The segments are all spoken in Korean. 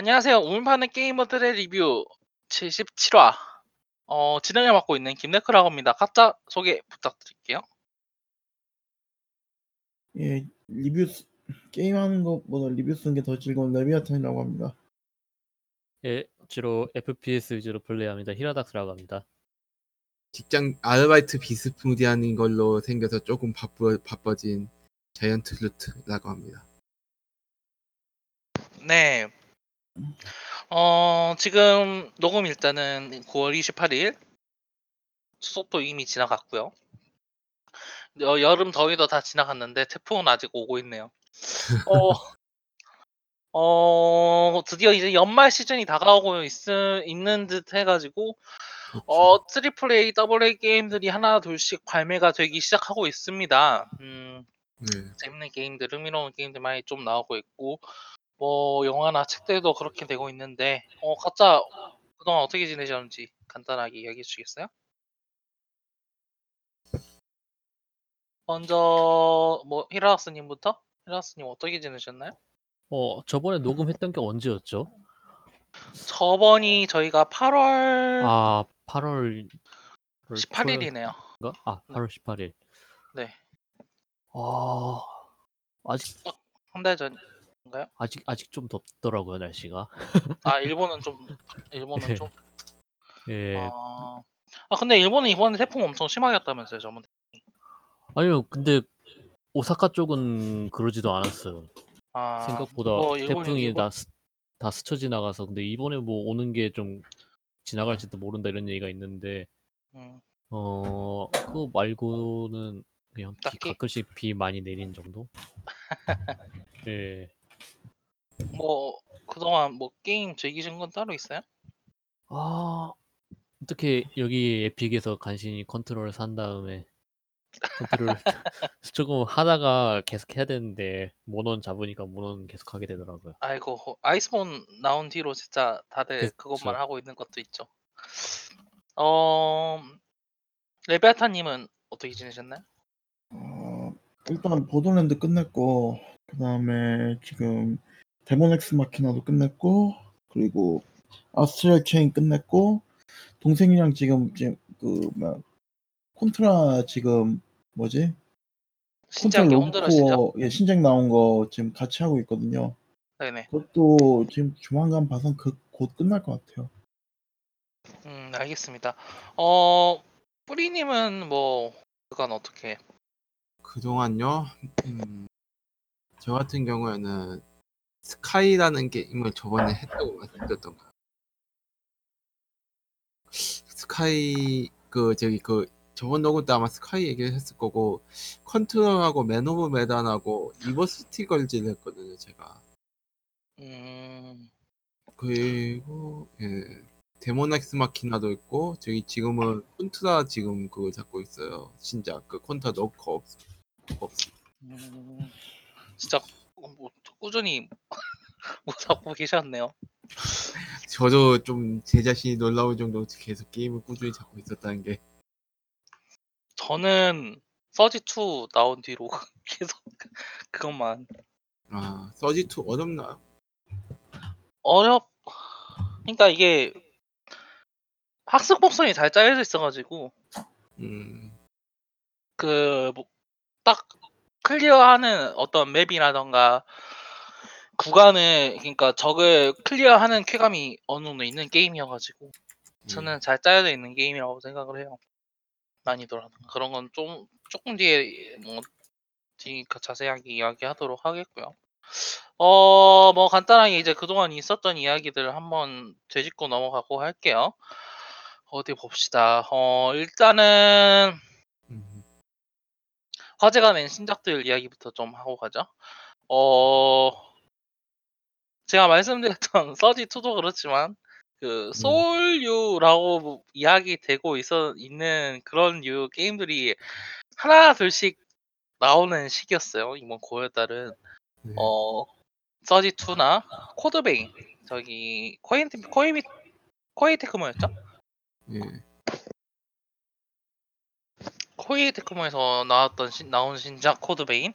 안녕하세요. 우물파는 게이머들의 리뷰 77화. 어, 진행을 맡고 있는 김네크라고 합니다. 각자 소개 부탁드릴게요. 예, 리뷰 쓰- 게임하는 것보다 리뷰 쓰는 게 더 즐거운 레비아탄이라고 합니다. 예, 주로 FPS 위주로 플레이합니다. 히라닥스라고 합니다. 직장 아르바이트 비스무리한 걸로 생겨서 조금 바쁘, 바빠진 자이언트 루트라고 합니다. 네. 어, 지금 녹음 일단은 9월 28일. 추석도 이미 지나갔고요. 어, 여름 더위도 다 지나갔는데 태풍은 아직 오고 있네요. 어, 어, 드디어 이제 연말 시즌이 다가오고 있, 있는 듯 해가지고 그렇죠. 어, triple A, double A 게임들이 하나 둘씩 발매가 되기 시작하고 있습니다. 음, 네. 재밌는 게임들, 흥미로운 게임들 많이 좀 나오고 있고, 뭐 영화나 책들도 그렇게 되고 있는데, 어, 각자 그동안 어떻게 지내셨는지 간단하게 이야기해 주시겠어요? 먼저 뭐 히라스님부터? 히라스님 어떻게 지내셨나요? 어, 저번에 녹음했던 게 언제였죠? 저번이 저희가 8월 아, 8월 18일이네요. 아, 8월 18일. 네, 아, 아직 한 달 전 인가요? 아직 아직 좀 덥더라고요, 날씨가. 아, 일본은 좀 일본은 예. 좀 예. 아, 아 근데 일본은 이번에 태풍 엄청 심하겠다면서요, 저번. 아니요, 근데 오사카 쪽은 그러지도 않았어요. 아, 생각보다 뭐 태풍이 일본- 다, 스- 다 스쳐 지나가서 근데 이번에 뭐 오는 게 좀 지나갈지도 모른다 이런 얘기가 있는데 음, 어, 그거 말고는 그냥 비, 딱히? 가끔씩 비 많이 내리는 정도? 예. 뭐 그동안 뭐 게임 즐기신 건 따로 있어요? 아, 어떻게 여기 에픽에서 간신히 컨트롤을 산 다음에 컨트롤 조금 하다가 계속 해야 되는데 모넌 잡으니까 모넌 계속 하게 되더라고요. 아이고 아이스본 나온 뒤로 진짜 다들 그쵸. 그것만 하고 있는 것도 있죠. 어 레비아탄님은 어떻게 지내셨나요? 어, 일단 보더랜드 끝냈고 그 다음에 지금 데몬 엑스 마키나도 끝냈고 그리고 아스트랄 체인 끝냈고 동생이랑 지금 지금 그 뭐야 콘트라 지금 뭐지? 콘트라 신작이 홍들어시죠? 로브코어 예 신작 나온 거 지금 같이 하고 있거든요. 네네. 그것도 지금 조만간 봐선 그 곧 끝날 것 같아요. 음 알겠습니다. 어 뿌리님은 뭐 그간 어떻게? 그동안요, 음, 저 같은 경우에는 스카이라는 게임을 저번에 했다고 말씀드렸던 거예요. 스카이 그 저기 그 저번 녹음 때 아마 스카이 얘기를 했을 거고 컨트롤하고 맨 오브 메단하고 리버시티 걸즈를 했거든요 제가. 음. 그리고 예 데모넥스 마키나도 있고 저기 지금은 콘트라 지금 그거 잡고 있어요. 신작 그 콘트라 넣고 없, 없. 음, 진짜 뭐 꾸준히 뭐 잡고 계셨네요. 저도 좀 제 자신이 놀라울 정도로 계속 게임을 꾸준히 잡고 있었다는 게 저는 서지 2 나온 뒤로 계속 그것만 아, 서지2 어렵나요? 어렵. 그러니까 이게 학습 곡선이 잘 짜여져 있어가지고 음, 그딱 클리어하는 어떤 맵이라던가 구간을 그러니까 적을 클리어하는 쾌감이 어느 정도 있는 게임이어가지고 음. 저는 잘 짜여져 있는 게임이라고 생각을 해요. 난이도라든가 그런 건 좀 조금 뒤에 뭐 뒤 자세하게 이야기하도록 하겠고요. 어, 뭐 간단하게 이제 그동안 있었던 이야기들을 한번 되짚고 넘어가고 할게요. 어디 봅시다. 어, 일단은 음, 화제가 된 신작들 이야기부터 좀 하고 가죠. 어, 제가 말씀드렸던 서지2도 그렇지만, 그, 소울류라고 이야기 되고 있어, 있는 그런 류 게임들이 하나, 둘씩 나오는 시기였어요. 이번 9월 달은. 네. 어, 서지 2나 코드베인, 저기, 코이티, 코이미, 코이테크모였죠? 예. 코이 테크모에서 나왔던 신, 나온 신작 코드베인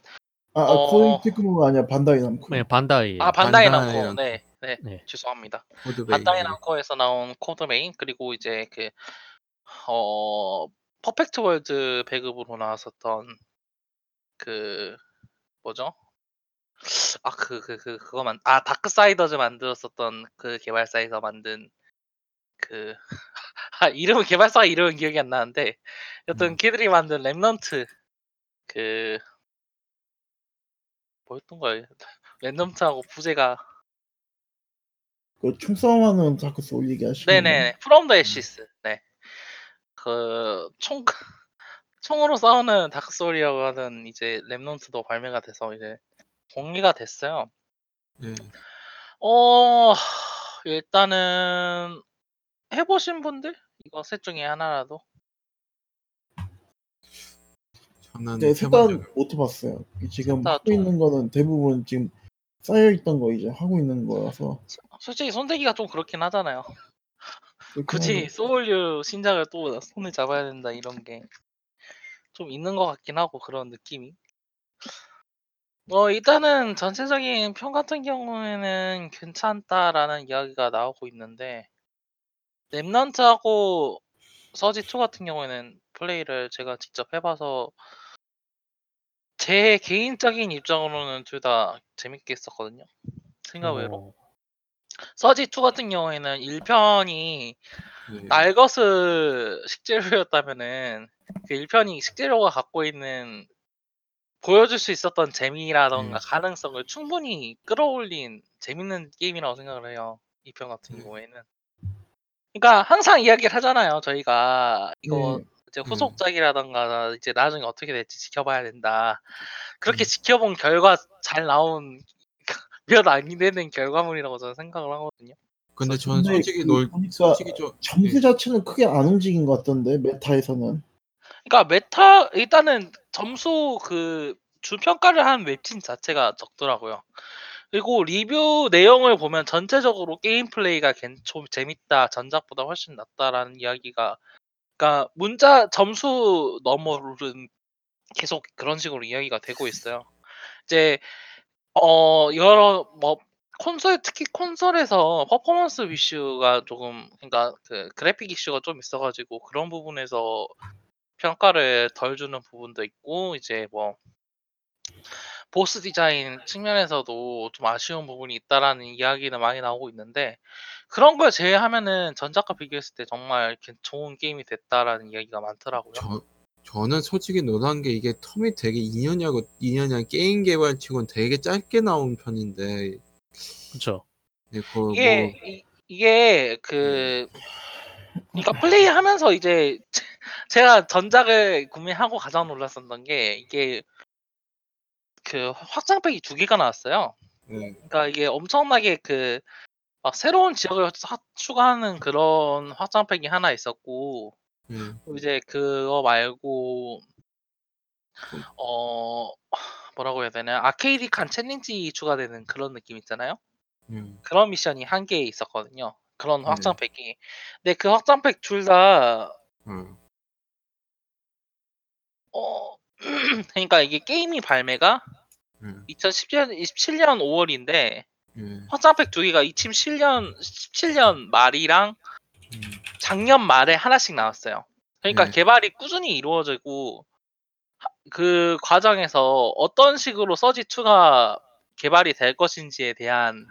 아, 아 어. 코인 테크노가 아니라 반다이 남코. 네, 반다이. 아 반다이 반다이 남코 남코. 네 네, 네. 죄송합니다. 코드 베이. 반다이 남코에서 나온 코드 베인 그리고 이제 그 어 퍼펙트 월드 배급으로 나왔었던 그 뭐죠? 아 그 그 그 그 거만 아 다크 사이더즈 만들었었던 그 개발사에서 만든 그 아, 이름은 개발사 이름은 기억이 안 나는데 여튼 음. 걔들이 만든 렘넌트 그 뭐였던 거예요? 렘넌트하고 부제가 그 총싸움하는 다크 소울 얘기하시는 네네 프롬 더 애시스 네. 그총 총으로 싸우는 다크 소울이라고 하는 이제 렘넌트도 발매가 돼서 이제 공개가 됐어요. 네. 어 일단은 해보신 분들 이거 셋 중에 하나라도 저는 네, 색깔 못 해봤어요. 지금 하고 좀- 있는 거는 대부분 지금 쌓여있던 거 이제 하고 있는 거라서 솔직히 손대기가 좀 그렇긴 하잖아요. 굳이 소울류 신작을 또 손에 잡아야 된다 이런 게 좀 있는 것 같긴 하고 그런 느낌이. 어 일단은 전체적인 평 같은 경우에는 괜찮다라는 이야기가 나오고 있는데 랩넌트하고 서지2 같은 경우에는 플레이를 제가 직접 해봐서 제 개인적인 입장으로는 둘 다 재밌게 했었거든요. 생각 외로. 어, 서지 2 같은 경우에는 1편이 네. 날것을 식재료였다면은 그 1편이 식재료가 갖고 있는 보여줄 수 있었던 재미라던가 음. 가능성을 충분히 끌어올린 재밌는 게임이라고 생각을 해요. 2편 같은 음. 경우에는. 그러니까 항상 이야기를 하잖아요. 저희가 이거 네. 이제 음. 후속작이라던가 이제 나중에 어떻게 될지 지켜봐야 된다. 그렇게 음. 지켜본 결과 잘 나온 몇안 되는 결과물이라고 저는 생각을 하거든요. 근데 저는 근데 솔직히 그놀 솔직히 좀 점수 네. 자체는 크게 안 움직인 것 같던데 메타에서는 그러니까 메타 일단은 점수 그 주평가를 한 웹진 자체가 적더라고요. 그리고 리뷰 내용을 보면 전체적으로 게임 플레이가 괜- 좀 재밌다, 전작보다 훨씬 낫다라는 이야기가, 그러니까 문자 점수 너머로는 계속 그런 식으로 이야기가 되고 있어요. 이제 어 여러 뭐 콘솔 특히 콘솔에서 퍼포먼스 이슈가 조금 그러니까 그 그래픽 이슈가 좀 있어가지고 그런 부분에서 평가를 덜 주는 부분도 있고 이제 뭐 보스 디자인 측면에서도 좀 아쉬운 부분이 있다라는 이야기는 많이 나오고 있는데 그런 걸 제외하면은 전작과 비교했을 때 정말 괜- 좋은 게임이 됐다라는 이야기가 많더라고요. 저 저는 솔직히 놀란 게 이게 텀이 되게 2년이고 2년이야 게임 개발 치고는 되게 짧게 나온 편인데 그쵸. 네, 그 이게 뭐 이, 이게 그 그러니까 플레이하면서 이제 제- 제가 전작을 구매하고 가장 놀랐었던 게 이게 그 확장팩이 두 개가 나왔어요. 네, 그러니까 이게 엄청나게 그 막 새로운 지역을 하- 추가하는 그런 확장팩이 하나 있었고 네, 또 이제 그거 말고 어 뭐라고 해야 되나 아케이디칸 챌린지 추가되는 그런 느낌 있잖아요. 네. 그런 미션이 한 개 있었거든요. 그런 네. 확장팩이. 근데 그 확장팩 둘다 어, 어 그러니까 이게 게임이 발매가 네, 2017년 27년 5월인데 네, 확장팩 두 개가 2017년 17년 말이랑 음, 작년 말에 하나씩 나왔어요. 그러니까 네. 개발이 꾸준히 이루어지고 하- 그 과정에서 어떤 식으로 서지 2가 개발이 될 것인지에 대한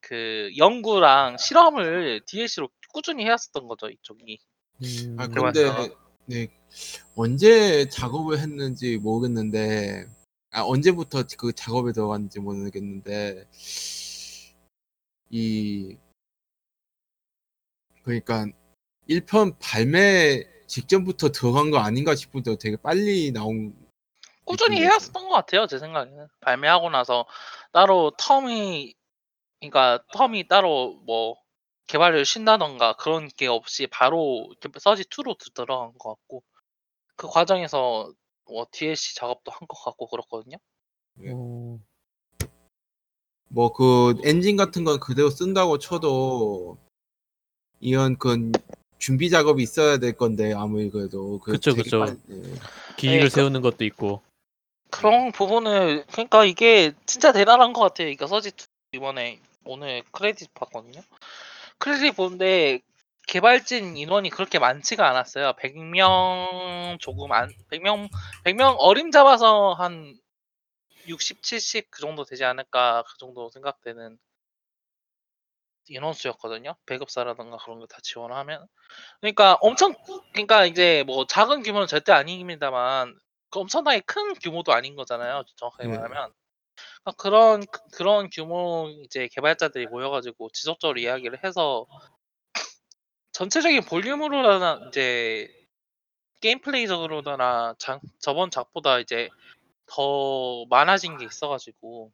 그 연구랑 실험을 DLC로 꾸준히 해왔었던 거죠, 이쪽이. 음, 아 맞죠. 네 언제 작업을 했는지 모르겠는데 아 언제부터 그 작업에 들어갔는지 모르겠는데 이 그러니까 1편 발매 직전부터 들어간 거 아닌가 싶을 때 되게 빨리 나온 꾸준히 해왔었던 것 같아요, 제 생각에는. 발매하고 나서 따로 텀이, 그러니까 텀이 따로 뭐 개발을 쉰다던가 그런 게 없이 바로 서지 2로 들어간 것 같고 그 과정에서 뭐 DLC 작업도 한 것 같고 그렇거든요. 어, 뭐그 엔진 같은 건 그대로 쓴다고 쳐도 이런 그 준비 작업이 있어야 될 건데 아무리 그래도 그 그쵸, 그쵸. 빨리- 예. 기획을 그- 세우는 것도 있고. 그런 부분을 그러니까 이게 진짜 대단한 것 같아요. 이거 서지2 이번에 오늘 크레딧 봤거든요. 크레딧 보는데 개발진 인원이 그렇게 많지가 않았어요. 100명 조금 안 100명 100명 어림 잡아서 한 60, 70 그 정도 되지 않을까 그 정도 생각되는 인원수였거든요. 배급사라든가 그런 거 다 지원하면 그러니까 엄청 그러니까 이제 뭐 작은 규모는 절대 아닙니다만 그 엄청나게 큰 규모도 아닌 거잖아요. 정확하게 네. 말하면 그러니까 그런 그- 그런 규모 이제 개발자들이 모여가지고 지속적으로 이야기를 해서 전체적인 볼륨으로나 이제 게임 플레이적으로나 장- 저번 작보다 이제 더 많아진 게 있어가지고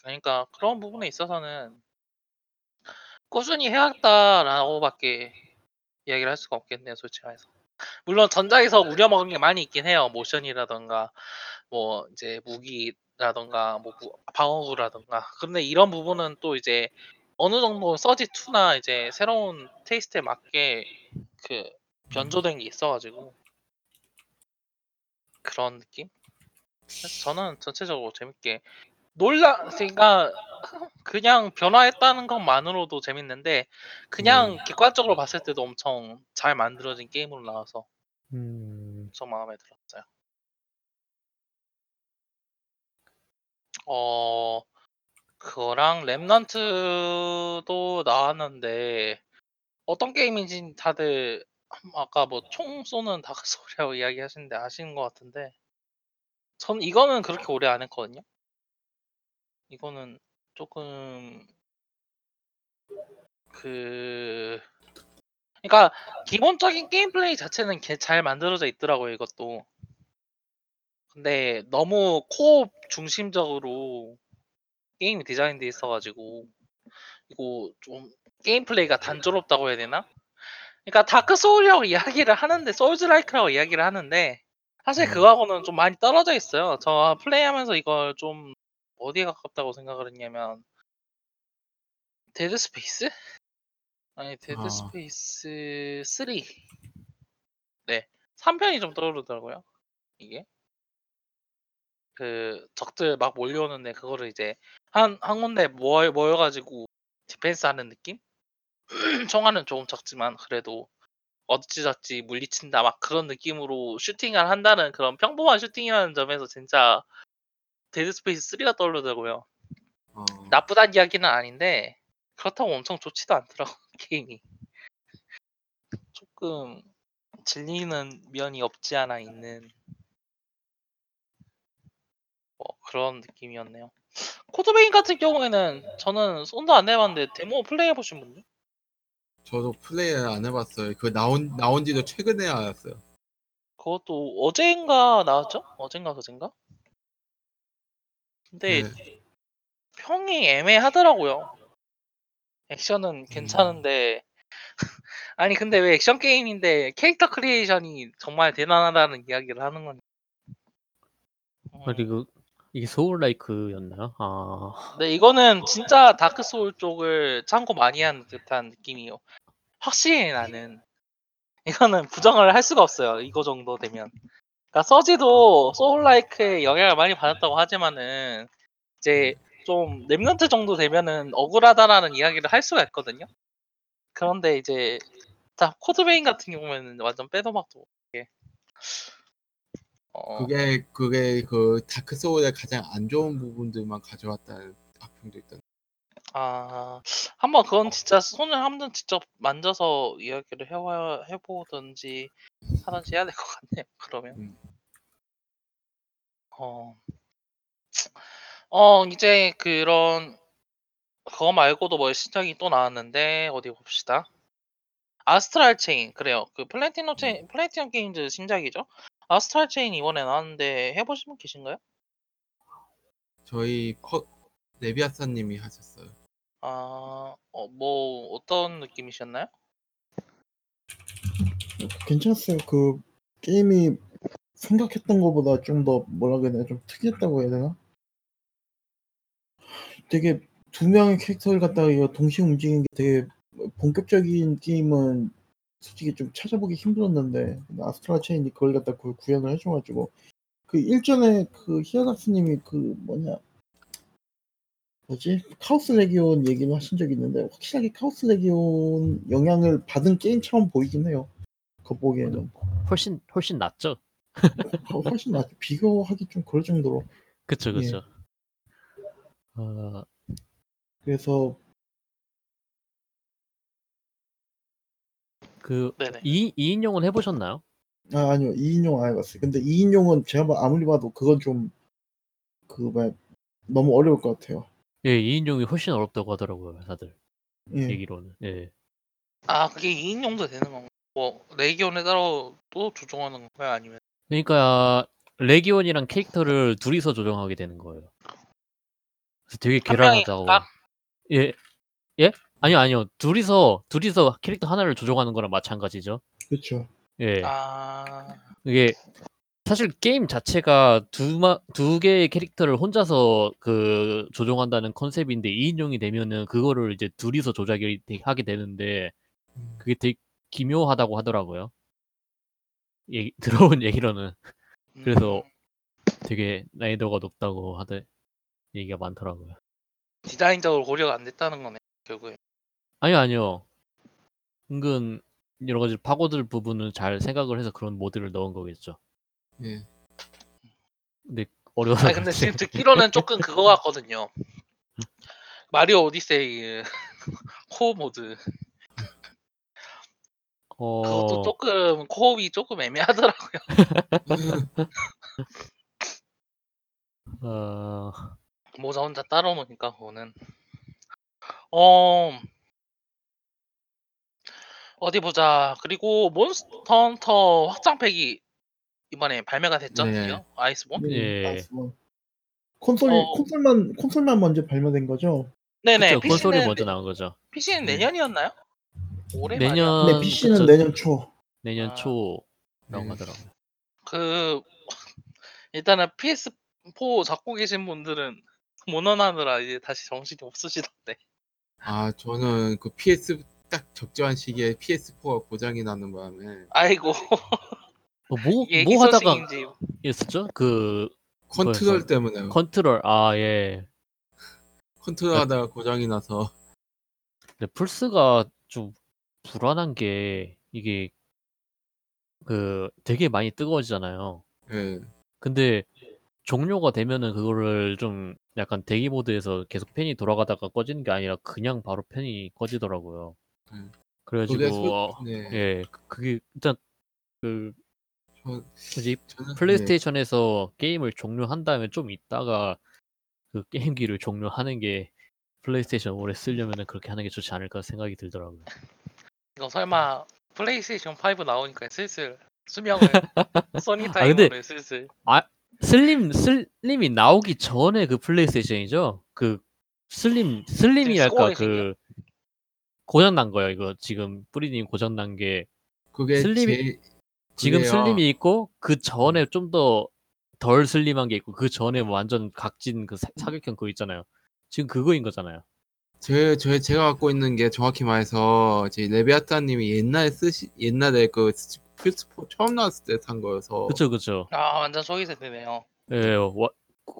그러니까 그런 부분에 있어서는 꾸준히 해왔다라고밖에 이야기를 할 수가 없겠네요, 솔직히 말해서. 물론 전작에서 우려먹은 게 많이 있긴 해요. 모션이라던가 뭐 이제 무기라던가 뭐 무- 방어구라던가. 근데 이런 부분은 또 이제 어느 정도 서지 2나 이제 새로운 테이스트에 맞게 그 변조된 게 있어가지고 그런 느낌? 그래서 저는 전체적으로 재밌게 놀라 그러니까 그냥 변화했다는 것만으로도 재밌는데 그냥 객관적으로 봤을 때도 엄청 잘 만들어진 게임으로 나와서 음, 엄청 마음에 들었어요. 어 그거랑 랩넌트도 나왔는데 어떤 게임인지 다들 아까 뭐 총 쏘는 다크 소리라고 이야기하시는데 아시는 것 같은데 전 이거는 그렇게 오래 안 했거든요. 이거는 조금 그 그러니까 기본적인 게임 플레이 자체는 개- 잘 만들어져 있더라고요 이것도. 근데 너무 co-op 중심적으로 게임이 디자인돼 있어가지고 이거 좀 게임 플레이가 단조롭다고 해야 되나? 그러니까 Dark Soul이라고 이야기를 하는데 Soulslike라고 이야기를 하는데 사실 음. 그거하고는 좀 많이 떨어져 있어요. 저 플레이하면서 이걸 좀 어디에 가깝다고 생각을 했냐면 Dead Space? 아니 Dead 아. Space 3. 네. 3편이 좀 떠오르더라고요. 이게. 그 적들 막 몰려오는데 그거를 이제 한, 한 군데 모여, 모여가지고 디펜스 하는 느낌? 총알은 조금 적지만 그래도 어찌저찌 물리친다 막 그런 느낌으로 슈팅을 한다는 그런 평범한 슈팅이라는 점에서 진짜 Dead Space 3가 떠오르더라고요. 어, 나쁘다는 이야기는 아닌데 그렇다고 엄청 좋지도 않더라고 게임이 조금 질리는 면이 없지 않아 있는 뭐 그런 느낌이었네요. Code Vein 같은 경우에는 저는 손도 안 내봤는데 데모 플레이 해보신 분들? 저도 플레이 안 해봤어요. 그 나온 나온 지도 최근에 알았어요. 그것도 어제인가 나왔죠? 어젠가 그젠가? 근데 네. 평이 애매하더라고요. 액션은 괜찮은데 아니 근데 왜 액션 게임인데 캐릭터 creation이 정말 대단하다는 이야기를 하는 건지 음, 그리고 이게 Soul-like였나요? 아, 근데 이거는 진짜 Dark Soul 쪽을 참고 많이 한 듯한 느낌이요. 확실히 나는 이거는 부정을 할 수가 없어요. 이거 정도 되면. 그러니까 Surge도 Soul-like의 영향을 많이 받았다고 하지만은 이제 좀 Remnant 정도 되면은 억울하다라는 이야기를 할 수가 있거든요. 그런데 이제 다 Code Vein 같은 경우에는 완전 빼도 박도 못해. 어, 그게 그게 그 Dark Soul의 가장 안 좋은 부분들만 가져왔다는 악평도 있던. 아, 한번 그건 진짜 손을 한번 직접 만져서 이야기를 해와, 해보든지 하든지 해야 될 것 같네요. 그러면. 음. 어, 어, 이제 그런, 그거 말고도 뭐 신작이 또 나왔는데, 어디 봅시다. Astral Chain, 그래요. 그 Platinum Chain, Platinum Games 신작이죠. Astral Chain 이번에 나왔는데 해보신 분 계신가요? 저희 커 네비아사님이 하셨어요. 아, 어, 뭐, 어떤 느낌이셨나요? 괜찮았어요. 그 게임이 생각했던 것보다 좀 더 뭐라 그래야 되나 좀 특이했다고 해야 되나? 되게 두 명의 캐릭터를 갖다가 이거 동시에 움직이는 게 되게 본격적인 게임은 솔직히 좀 찾아보기 힘들었는데 아스트라 체인이 그걸 갖다 구, 구현을 해줘가지고 그 일전에 그 히아닥스님이 그 뭐냐 뭐지 카오스 레기온 얘기는 하신 적이 있는데 확실하게 카오스 레기온 영향을 받은 게임처럼 보이긴 해요. 겉보기에는 훨씬 훨씬 낫죠. 훨씬 낫 비교하기 좀 그럴 정도로 그쵸 예. 그쵸. 어, 그래서 그 네네. 2, 2인용은 해보셨나요? 아 아니요 2인용 안 해봤어요. 근데 2인용은 제가 봐- 아무리 봐도 그건 좀 그 뭐 너무 어려울 것 같아요. 예, 2인용이 훨씬 어렵다고 하더라고요, 다들 예. 얘기로는. 예. 아 그게 2인용도 되는 건가? 뭐 레기온에 따라 또 조종하는 건가요? 아니면 그러니까 레기온이랑 캐릭터를 둘이서 조정하게 되는 거예요. 그래서 되게 한 명이 괴랄하다고. 예, 예? 아니요, 아니요. 둘이서 둘이서 캐릭터 하나를 조정하는 거랑 마찬가지죠. 그렇죠. 예. 아 이게 사실 게임 자체가 두마 두 개의 캐릭터를 혼자서 그 조종한다는 컨셉인데 2인용이 되면은 그거를 이제 둘이서 조작이 되- 하게 되는데 음. 그게 되게 기묘하다고 하더라고요. 얘기, 들어온 얘기로는 그래서 음, 되게 난이도가 높다고 하대 얘기가 많더라고요. 디자인적으로 고려가 안 됐다는 거네 결국에. 아니요, 아니요. 은근 여러 가지 파고들 부분을 잘 생각을 해서 그런 모드를 넣은 거겠죠. 예. 근데 어려워서 아 근데. 지금 듣기로는 조금 그거 같거든요. 마리오 오디세이 코어 모드 그것도 어, 조금 코업이 조금 애매하더라고요. 어, 모자 혼자 따로 노니까 그거는 어 어디 보자. 그리고 몬스터 헌터 확장팩이 이번에 발매가 됐죠, 네. 드디어 아이스본. 네, 예. 아이스본. 콘솔 어. 콘솔만 콘솔만 먼저 발매된 거죠. 네네. 그쵸, 콘솔이 PC는 먼저 나온 거죠. PC는 네. 내년이었나요? 올해 내년 네, PC는 그쵸, 내년 초. 내년 아. 초라고 네. 하더라고요. 그 일단은 PS4 잡고 계신 분들은 몬헌하느라 이제 다시 정신이 없으시던데. 아 저는 그 PS 딱 적절한 시기에 PS4가 고장이 나는 바람에 아이고 어, 뭐, 이게 뭐 하다가 있었죠? 그 컨트롤 때문에 컨트롤 아 예. 컨트롤 하다가 고장이 나서 근데 플스가 좀 불안한 게 이게 그 되게 많이 뜨거워지잖아요. 예. 근데 종료가 되면은 그거를 좀 약간 대기 모드에서 계속 팬이 돌아가다가 꺼지는 게 아니라 그냥 바로 팬이 꺼지더라고요. 음. 그래가지고 소- 어, 네. 예 그- 그게 일단 그 저, 뭐지 저는 PlayStation에서 게임을 종료한 다음에 좀 있다가 그 게임기를 종료하는 게 플레이스테이션 오래 쓰려면 그렇게 하는 게 좋지 않을까 생각이 들더라고요. 이거 설마 플레이스테이션 5 나오니까 슬슬 수명을 소니 아, 타임으로 슬슬 slim slim이 나오기 전에 그 PlayStation이죠. 그 slim slim이랄까 그 고장 난 거예요. 이거 지금 뿌리님 고장 난게 그게 slim이- 제 지금 그래요. slim이 있고 그 전에 좀 더 덜 슬림한 게 있고 그 전에 완전 각진 그 사- 사격형 그거 있잖아요. 지금 그거인 거잖아요. 제, 제 제가 갖고 있는 게 정확히 말해서 제 레비아타님이 옛날에 쓰시 옛날에 그 플스4 처음 나왔을 때 산 거여서 그쵸 그쵸. 아 완전 소위 세대네요. 예, 와,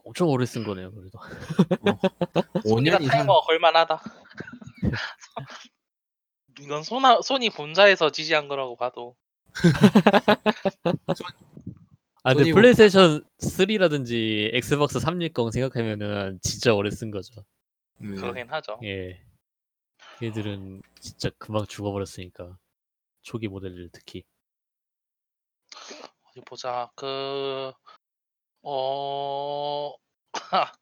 엄청 오래 쓴 거네요. 그래도. 5년 소니가 이상 타이머 걸만하다. 이건 소나, 소니 본사에서 지지한 거라고 봐도 아 근데 Sony PlayStation 3라든지 Xbox 360 생각하면은 진짜 오래 쓴 거죠. 네. 그러긴 하죠. 예. 얘들은 진짜 금방 죽어버렸으니까 초기 모델들 특히. 어디 보자. 그 어.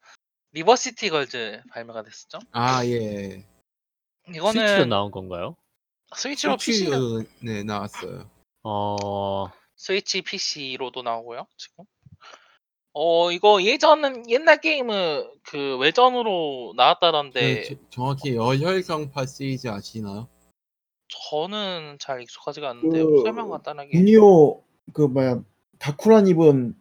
River City Girls 발매가 됐었죠. 아 예. 스위치로 이거는 나온 건가요? 스위치로 PC는 스위치로 네 나왔어요. 어, 스위치 PC로도 나오고요. 지금. 어 이거 예전은 옛날 게임은 그 외전으로 나왔다던데 그 저- 정확히 열혈성파 시리즈 아시나요? 저는 잘 익숙하지가 않는데요. 그 설명 간단하게. 유니오 그 뭐야 다쿠란 입은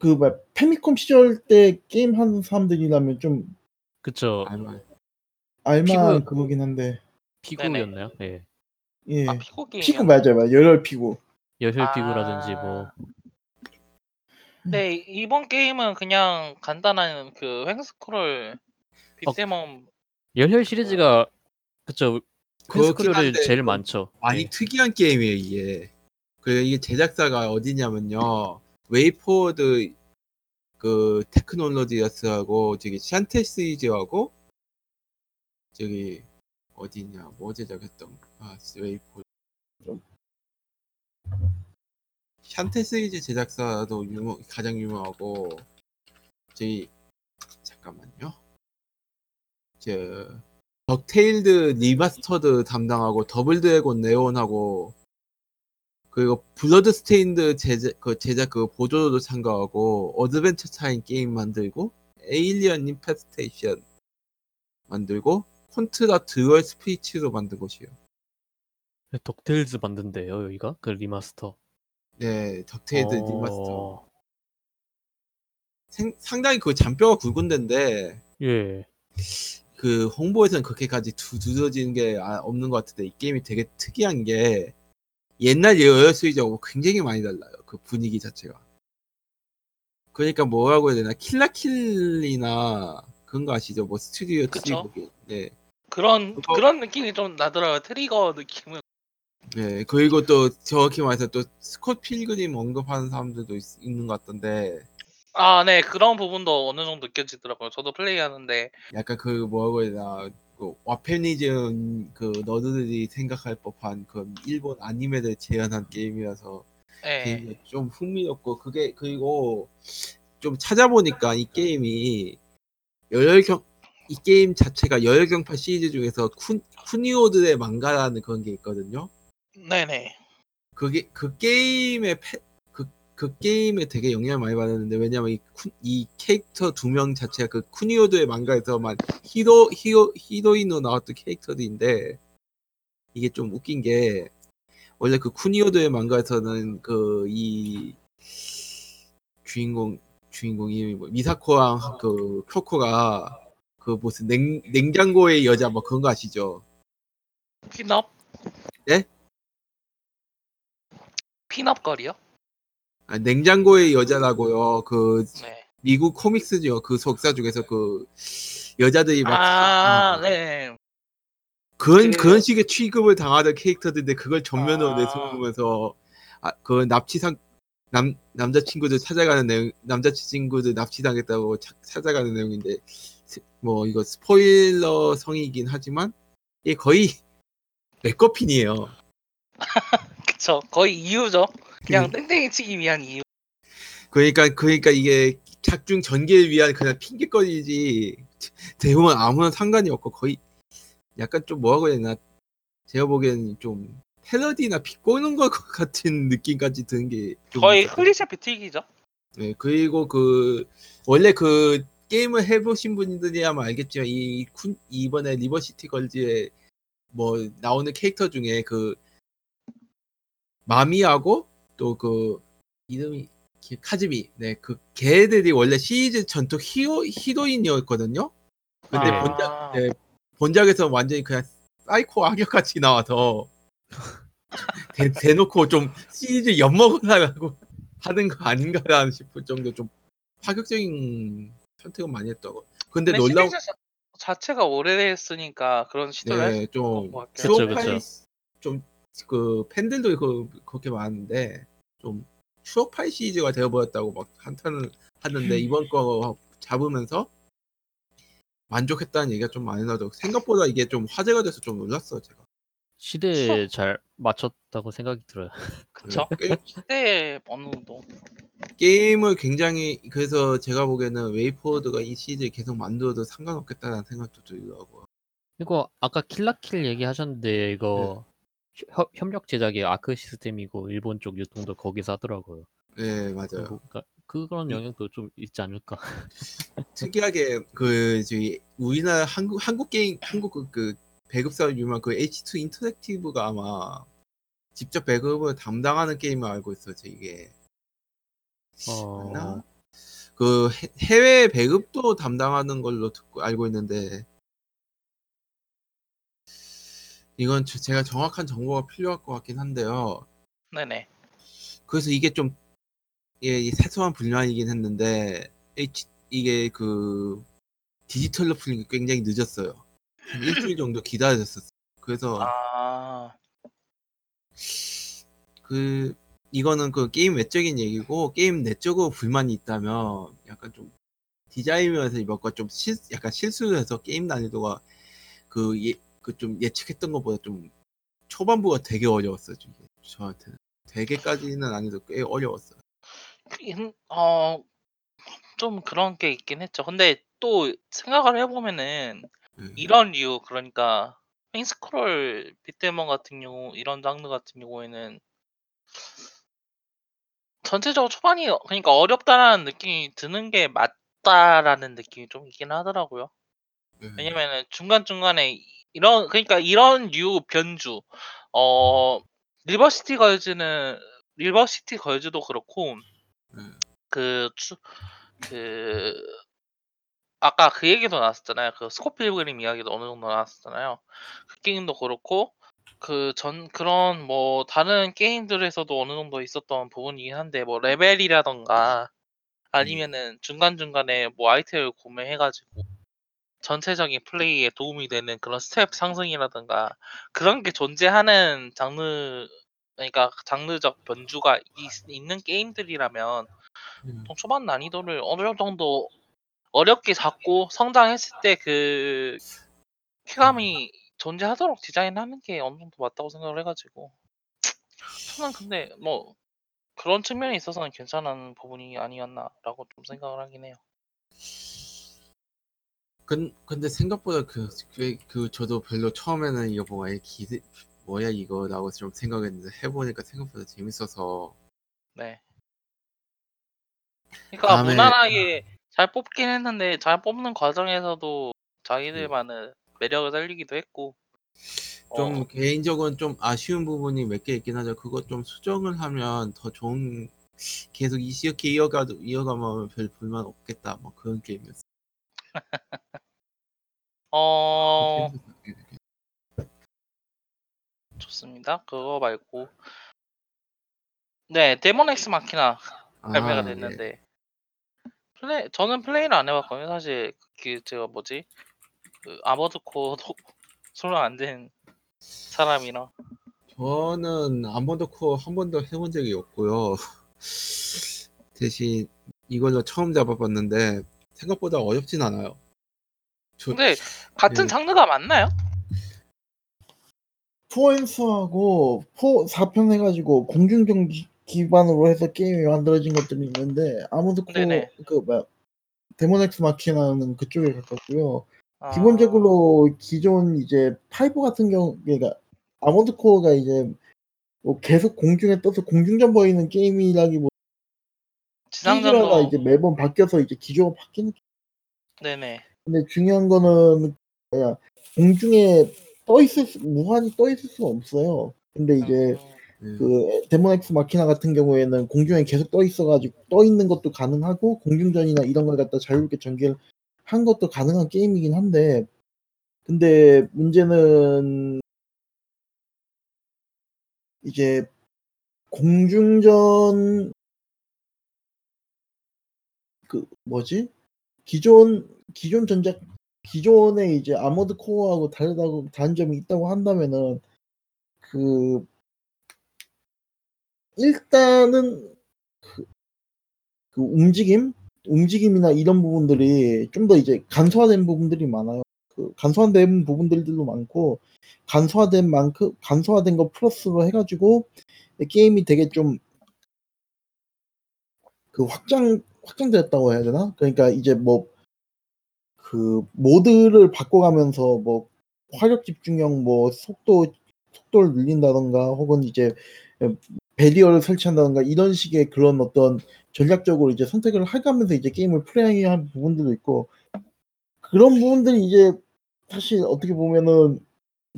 그 뭐야 페미컴 시절 때 게임 하는 사람들이라면 좀 그쵸. 알만. 알만한 피구- 그거긴 한데 피구였나요? 예. 예 아 피구 게임. 피구 맞아요 맞아요 열혈 피구 열혈 아. 피구라든지 뭐 네 이번 게임은 그냥 간단한 그 횡스크롤 beat 'em up 열혈 시리즈가 그쵸. 그렇긴 횡스크롤이 한데 제일 좀 많죠. 많이 예. 특이한 게임이에요 이게. 그 이게 제작사가 어디냐면요. WayForward 그 Technologies하고 저기 Shantae 시리즈하고 저기 어디냐 뭐 제작했던 아 WayForward Shantae 시리즈 제작사도 유명 가장 유명하고 저기 잠깐만요. 저 DuckTales Remastered 담당하고 Double Dragon Neon하고 그리고 Bloodstained 제작 그 제작 그 보조도 참가하고 Adventure Time 게임 만들고 Alien Infestation 만들고 Contra Dual Spirits도 만든 곳이에요. DuckTales 만든대요 여기가 그 remaster. 네, DuckTales 어, remaster. 생- 상당히 그 잔뼈가 굵은 데인데 예. 그 홍보에서는 그렇게까지 두드러지는 게 아- 없는 것 같은데 이 게임이 되게 특이한 게 옛날 열혈 시리즈하고 굉장히 많이 달라요. 그 분위기 자체가. 그러니까 뭐라고 해야 되나 킬라킬이나 그런 거 아시죠? 뭐 스튜디오 그쵸. 트리거. 네. 그런 그거- 그런 느낌이 좀 나더라고요 트리거 느낌은 네. 그리고 또 정확히 말해서 또 Scott Pilgrim 언급하는 사람들도 있, 있는 것 같던데 아 네 그런 부분도 어느 정도 느껴지더라고요 저도 플레이하는데 약간 그 뭐라고 해야 되나 그 와페니즘 그 너드들이 생각할 법한 그 일본 아니메를 재현한 게임이라서 예 게임이 좀 흥미롭고 그게 그리고 좀 찾아보니까 이 게임이 열혈경 이 게임 자체가 열혈경파 시리즈 중에서 쿤 쿠니오들의 망가라는 그런 게 있거든요. 네네 그게 그 게임의 패, 그, 그 게임에 되게 영향을 많이 받았는데 왜냐면 이, 쿠- 이 캐릭터 두 명 자체가 그 쿠니오드의 망가에서만 히로 히로 히로인으로 나왔던 캐릭터들인데 이게 좀 웃긴 게 원래 그 쿠니오드의 망가에서는 그 이 주인공 주인공이 뭐 미사코랑 그 쿄코가 그 무슨 냉 냉장고의 여자 뭐 그런 거 아시죠? 핀업 네? 핀업 거리요? 아, 냉장고의 여자라고요. 그 네. 미국 코믹스죠. 그 속사 중에서 그 여자들이 막 아, 어, 네. 그런 그- 그런 식의 취급을 당하던 캐릭터들인데 그걸 전면으로 아. 내세우면서 아, 그 납치상 남 남자친구들 찾아가는 내용 남자친구들 납치당했다고 차- 찾아가는 내용인데 스- 뭐 이거 스포일러 성이긴 하지만 이게 거의 맥거핀이에요. 그쵸. 거의 이유죠. 그냥 그- 땡땡이 치기 위한 이유. 그러니까 그러니까 이게 작중 전개를 위한 그냥 핑계거리지 대부분 아무런 상관이 없고 거의 약간 좀 뭐라고 해야 되나 제가 보기에는 좀 패러디나 비꼬는 것 같은 느낌까지 드는 게 좀 거의 클리셰 비틀기죠. 네, 그리고 그 원래 그 게임을 해보신 분들이야만 알겠지만 이 쿤- 이번에 River City Girls에 뭐 나오는 캐릭터 중에 그 마미하고 또 그 이름이 기- 카즈미 네 그 걔들이 원래 시리즈 전투 히로 히로인이었거든요. 근데 아. 본작 네, 본작에서 완전히 그냥 사이코 악역같이 나와서 대, 대놓고 좀 시리즈 엿먹으려고 하는 거 아닌가라는 싶을 정도 좀 파격적인 선택을 많이 했다고. 근데 근데 놀라운 시리즈 자- 자체가 오래됐으니까 그런 시도를 네, 좀 그쵸. 좀 그 팬들도 그, 그렇게 많은데 좀 추억팔이 시리즈가 되어버렸다고 막 한탄을 하는데 이번 거 잡으면서 만족했다는 얘기가 좀 많이 나죠. 생각보다 이게 좀 화제가 돼서 좀 놀랐어 제가. 시대에 잘 맞췄다고 생각이 들어요. 그쵸. 게, 시대에 어느 정도. 게임을 굉장히 그래서 제가 보기에는 WayForward가 이 시리즈 계속 만들어도 상관없겠다는 생각도 들더라고요. 그리고 아까 킬라킬 얘기하셨는데 이거 네. 협, 협력 제작이 Arc System이고 일본 쪽 유통도 거기서 하더라고요. 네 맞아요. 그러니까 그런 영향도 좀 있지 않을까. 특이하게 그 저희 우리나라 한국 한국 게임 한국 그, 그 배급사 유명 그 H2 인터랙티브가 아마 직접 배급을 담당하는 게임을 알고 있어요. 제 이게 어, 맞나? 그 해- 해외 배급도 담당하는 걸로 듣고 알고 있는데 이건 저- 제가 정확한 정보가 필요할 것 같긴 한데요. 네네. 그래서 이게 좀 이 사소한 불만이긴 했는데 H, 이게 그 디지털로 풀린 게 굉장히 늦었어요. 한 일주일 정도 기다렸었어요. 그래서 아, 그 이거는 그 게임 외적인 얘기고 게임 내적으로 불만이 있다면 약간 좀 디자인 면에서 몇 가 좀 실, 약간 실수를 해서 게임 난이도가 그 예, 그 좀 예측했던 것보다 좀 초반부가 되게 어려웠어요. 좀 저한테는 되게까지는 아니도 꽤 어려웠어요. 인- 어, 좀 그런 게 있긴 했죠. 근데 또 생각을 해보면은 음. 이런 이유 그러니까 횡스크롤 빗대먼 같은 경우 이런 장르 같은 경우에는 전체적으로 초반이 그러니까 어렵다라는 느낌이 드는 게 맞다라는 느낌이 좀 있긴 하더라고요. 음. 왜냐면은 중간 중간에 이런 그러니까 이런 류 변주 어 River City Girls는 River City Girls도 그렇고 음. 그, 추, 그, 아까 그 얘기도 나왔었잖아요. 그 Scott Pilgrim 이야기도 어느 정도 나왔었잖아요. 그 게임도 그렇고, 그 전, 그런 뭐, 다른 게임들에서도 어느 정도 있었던 부분이긴 한데, 뭐, 레벨이라던가, 아니면은 중간중간에 뭐 아이템을 구매해가지고, 전체적인 플레이에 도움이 되는 그런 stat 상승이라든가, 그런 게 존재하는 장르, 그러니까 장르적 변주가 있, 있는 게임들이라면, 음. 초반 난이도를 어느 정도 어렵게 잡고 성장했을 때 그 쾌감이 존재하도록 디자인하는 게 어느 정도 맞다고 생각을 해가지고 저는 근데 뭐 그런 측면에 있어서는 괜찮은 부분이 아니었나라고 좀 생각을 하긴 해요. 근, 근데 생각보다 그, 그, 그 저도 별로 처음에는 이거 아예 기대 뭐야 이거라고 좀 생각했는데 해보니까 생각보다 재밌어서 네. 그러니까 다음에- 무난하게 잘 뽑긴 했는데 잘 뽑는 과정에서도 자기들만의 매력을 살리기도 했고 좀 어, 개인적으로는 좀 아쉬운 부분이 몇 개 있긴 하죠. 그거 좀 수정을 하면 더 좋은 계속 이렇게 이어가도 이어가면 별 불만 없겠다. 뭐 그런 게임이었어. 어 좋습니다. 그거 말고 네 Daemon X Machina 발매가 아, 됐는데 플레이 저는 플레이를 안 해봤거든요. 사실 그 제가 뭐지 그 아머드 코어도 손을 안댄 사람이라 저는 Armored Core 한 번도 해본 적이 없고요. 대신 이걸로 처음 잡아봤는데 생각보다 어렵진 않아요. 저, 근데 같은 예. 장르가 맞나요? For Answer하고 포 4편 해가지고 공중전 기- 기반으로 해서 게임이 만들어진 것들이 있는데 아무도 네네. 그 뭐야 Daemon X Machina는 그쪽에 가깝고요. 아, 기본적으로 기존 이제 five 같은 경우 그러니까 아모드 코어가 이제 뭐 계속 공중에 떠서 공중전 보이는 게임이라기보다 지상전도 이제 매번 바뀌어서 이제 기조가 바뀌는 네네 근데 중요한 거는 뭐야 공중에 떠 있을 수, 무한히 떠 있을 수가 없어요. 근데 이제 음, 예. 그 Daemon X Machina 같은 경우에는 공중에 계속 떠 있어가지고 떠 있는 것도 가능하고 공중전이나 이런 걸 갖다 자유롭게 전개를 한 것도 가능한 게임이긴 한데 근데 문제는 이제 공중전 그 뭐지 기존 기존 전작 기존의 이제 아머드 코어하고 다르다고 다른 점이 있다고 한다면은 그 일단은 그, 그 움직임 움직임이나 이런 부분들이 좀 더 이제 간소화된 부분들이 많아요. 그 간소화된 부분들도 많고 간소화된 만큼 간소화된 거 플러스로 해가지고 게임이 되게 좀 그 확장 확장됐다고 해야 되나? 그러니까 이제 뭐 그 모드를 바꿔가면서 뭐 화력 집중형 뭐 속도 속도를 늘린다던가 혹은 이제 barrier를 설치한다던가 이런 식의 그런 어떤 전략적으로 이제 선택을 해가면서 이제 게임을 플레이해야 하는 부분들도 있고 그런 부분들이 이제 사실 어떻게 보면은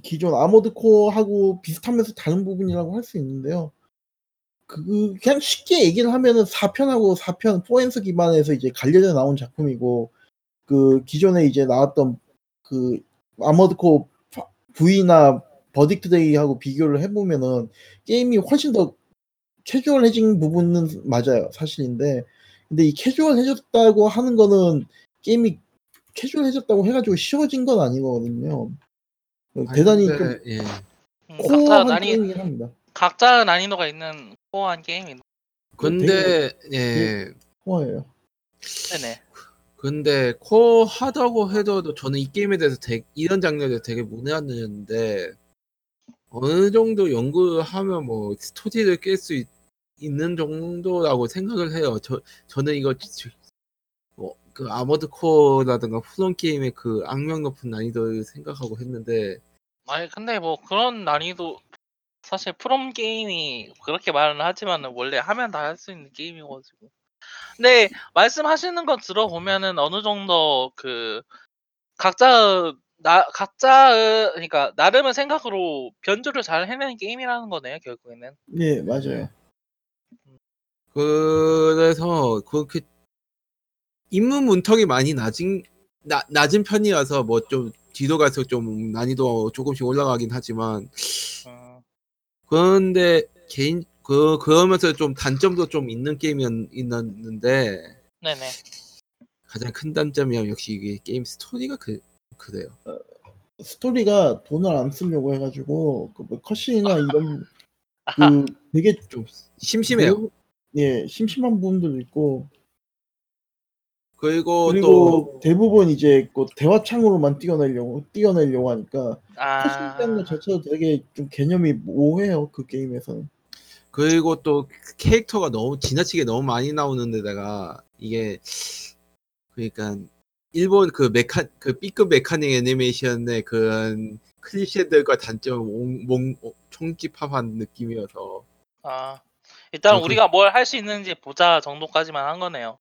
기존 아모드 코어하고 비슷하면서 다른 부분이라고 할 수 있는데요. 그 그냥 쉽게 얘기를 하면은 4편하고 4편 for Answer 기반에서 이제 갈려져 나온 작품이고 그 기존에 이제 나왔던 그 아머드 코어 V나 버딕트 데이하고 비교를 해보면은 게임이 훨씬 더 캐주얼해진 부분은 맞아요 사실인데 근데 이 캐주얼해졌다고 하는 거는 게임이 캐주얼해졌다고 해가지고 쉬워진 건 아니거든요. 대단히 좀 근데, 예. 음, 각자 core한 난이 게임이긴 합니다. 각자 난이도가 있는 core한 게임이 근데 예. 코어예요. 네네. 근데 코어 하다고 해도 저는 이 게임에 대해서 되게, 이런 장르에 대해서 되게 문외한는데 어느 정도 연구하면 뭐 스토리를 깰 수 있 는 정도라고 생각을 해요. 저 저는 이거 뭐 그 아머드 코어라든가 프롬 게임의 그 악명 높은 난이도를 생각하고 했는데 아니 근데 뭐 그런 난이도 사실 프롬 게임이 그렇게 말은 하지만은 원래 하면 다 할 수 있는 게임이가지고. 근데 말씀하시는 거 들어보면은 어느 정도 그 각자 나 각자 그러니까 나름의 생각으로 변주를 잘 해내는 게임이라는 거네요 결국에는. 예 맞아요. 그래서 그렇게 입문 문턱이 많이 낮은 나, 낮은 편이라서 뭐 좀 뒤로 갈수록 좀 난이도 조금씩 올라가긴 하지만 음, 그런데 개인 그 그러면서 좀 단점도 좀 있는 게임이었는데 네네. 그 가장 큰 단점이 역시 이게 게임 스토리가 그 그래요. 스토리가 돈을 안 쓰려고 해가지고 그뭐 컷신이나 이런 아하. 그 되게 좀 심심해요. 예 심심한 부분들도 있고 그리고, 또 그리고 대부분 이제 그 대화창으로만 뛰어내려고 뛰어내려고 하니까 아. 것 자체도 되게 좀 개념이 모호해요 그 게임에서는. 그리고 또 캐릭터가 너무 지나치게 너무 많이 나오는 데다가 이게 그러니까 일본 그 메카 그 B급 메카닉 애니메이션의 그런 클리셰들과 단점을 몽, 몽, 어, 총집합한 느낌이어서 아, 일단 어, 그- 우리가 뭘 할 수 있는지 보자 정도까지만 한 거네요.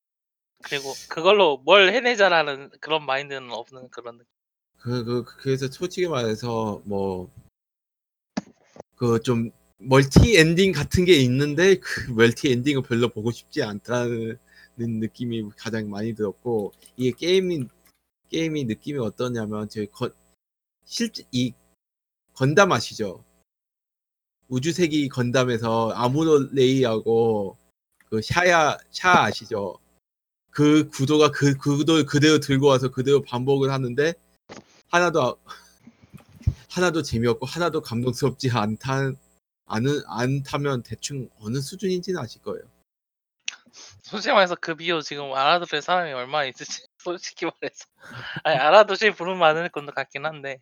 그리고 그걸로 뭘 해내자라는 그런 마인드는 없는 그런 느낌. 그, 그 그래서 솔직히 말해서 뭐 그 좀 multi ending 같은 게 있는데 그 multi ending을 별로 보고 싶지 않다는 느낌이 가장 많이 들었고 이게 게임이 게임이 느낌이 어떠냐면 저 거, 실제 이 건담 아시죠? 우주세기 건담에서 아무로 레이하고 그 샤아 샤아 아시죠? 그 구도가 그 구도 그대로 들고 와서 그대로 반복을 하는데 하나도 아- 하나도 재미없고 하나도 감동스럽지 않다 않은 않다면 대충 어느 수준인지는 아실 거예요. 솔직히 말해서 그 비유 지금 알아들을 사람이 얼마나 있을지 솔직히 말해서 아니 알아두실 분은 많을 것 같긴 한데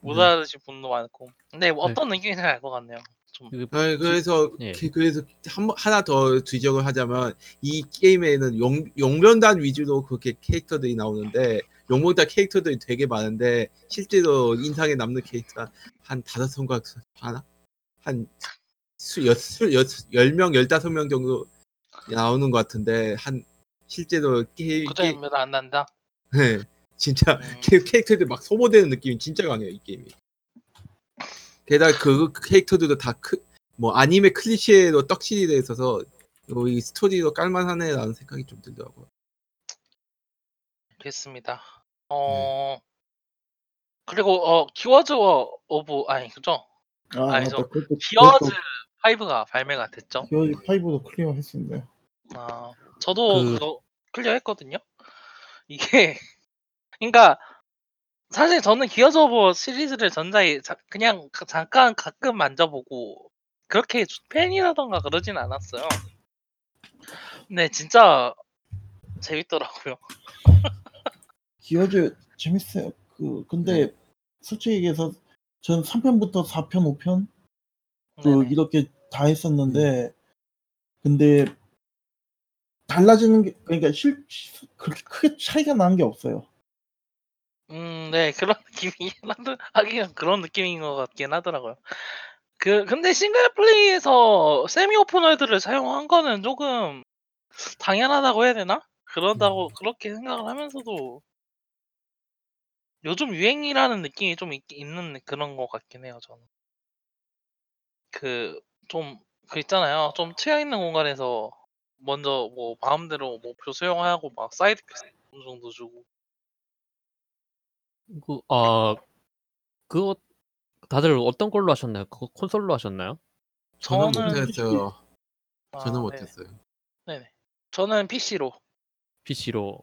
못 네. 알아두실 분도 많고 근데 뭐 네. 어떤 느낌인지 알것 같네요 좀 그 아니, 그래서 예. 그- 그래서 한, 번- 하나 더 지적을 하자면 이 게임에는 용, 용변단 위주로 그렇게 캐릭터들이 나오는데 용변단 캐릭터들이 되게 많은데 실제로 인상에 남는 캐릭터 한 다섯 손가락 하나 한수여명 열다섯 명 정도 나오는 것 같은데 한 실제로 게, 그저 게, 몇안 난다 네, 진짜 음, 캐- 캐릭터들 막 소모되는 느낌이 진짜 강해요 이 게임이. 게다가 그 캐릭터들도 다 뭐 아니메 클리셰로 떡칠이 돼 있어서 어, 이 스토리도 깔만하네라는 생각이 좀 들더라고요. 그렇습니다 네. 어 그리고 어 Gears of 아니 그죠 아 아니죠. Gears 5가 발매가 됐죠 Gears 5도 clear 했습니다. 아, 저도 그- 그... 거 clear 했거든요. 이게 그러니까 사실 저는 Gears of 시리즈를 전자에 자- 그냥 가- 잠깐 가끔 만져보고 그렇게 팬이라던가 그러진 않았어요. 근데 진짜 재밌더라고요. 기어즈 재밌어요. 그 근데 네. 솔직히 얘기해서 전 3편부터 4편, 5편 그 네네. 이렇게 다 했었는데 근데 달라지는 게 그러니까 실 그렇게 크게 차이가 나는 게 없어요. 음, 네 그런 느낌이긴 하더 하긴 그런 느낌인 것 같긴 하더라고요. 그 근데 single play에서 semi open world를 사용한 거는 조금 당연하다고 해야 되나? 그런다고 그렇게 생각을 하면서도 요즘 유행이라는 느낌이 좀 있, 있는 그런 것 같긴 해요 저는. 그 좀 그 있잖아요. 좀 트여 있는 공간에서 먼저 뭐 마음대로 목표 수행하고 막 side quest 어느 정도 주고. 그, 아, 그거 다들 어떤 걸로 하셨나요? 그거 콘솔로 하셨나요? 저는 저는 못했어요. 아, 저는 네네. 못했어요. 네네. 저는 PC로. PC로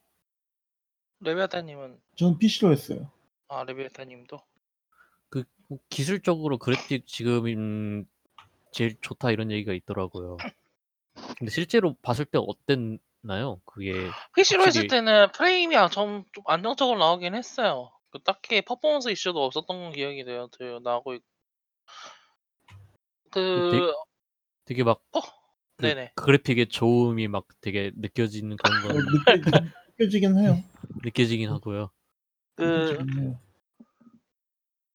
레비아타님은 저는 PC로 했어요. 아 레비아타님도 그 기술적으로 그래픽 지금 음, 제일 좋다 이런 얘기가 있더라고요. 근데 실제로 봤을 때 어땠나요? 그게 PC로 했을 확실히- 때는 프레임이 아, 좀, 좀 안정적으로 나오긴 했어요. 그 딱히 퍼포먼스 이슈도 없었던 기억이 돼요. 돼요. 나고 있고. 그 되게 막 어, 그 네네. 그래픽의 좋음이 막 되게 느껴지는 그런 어, 건 느껴, 느껴지긴 해요. 느껴지긴 하고요. 그.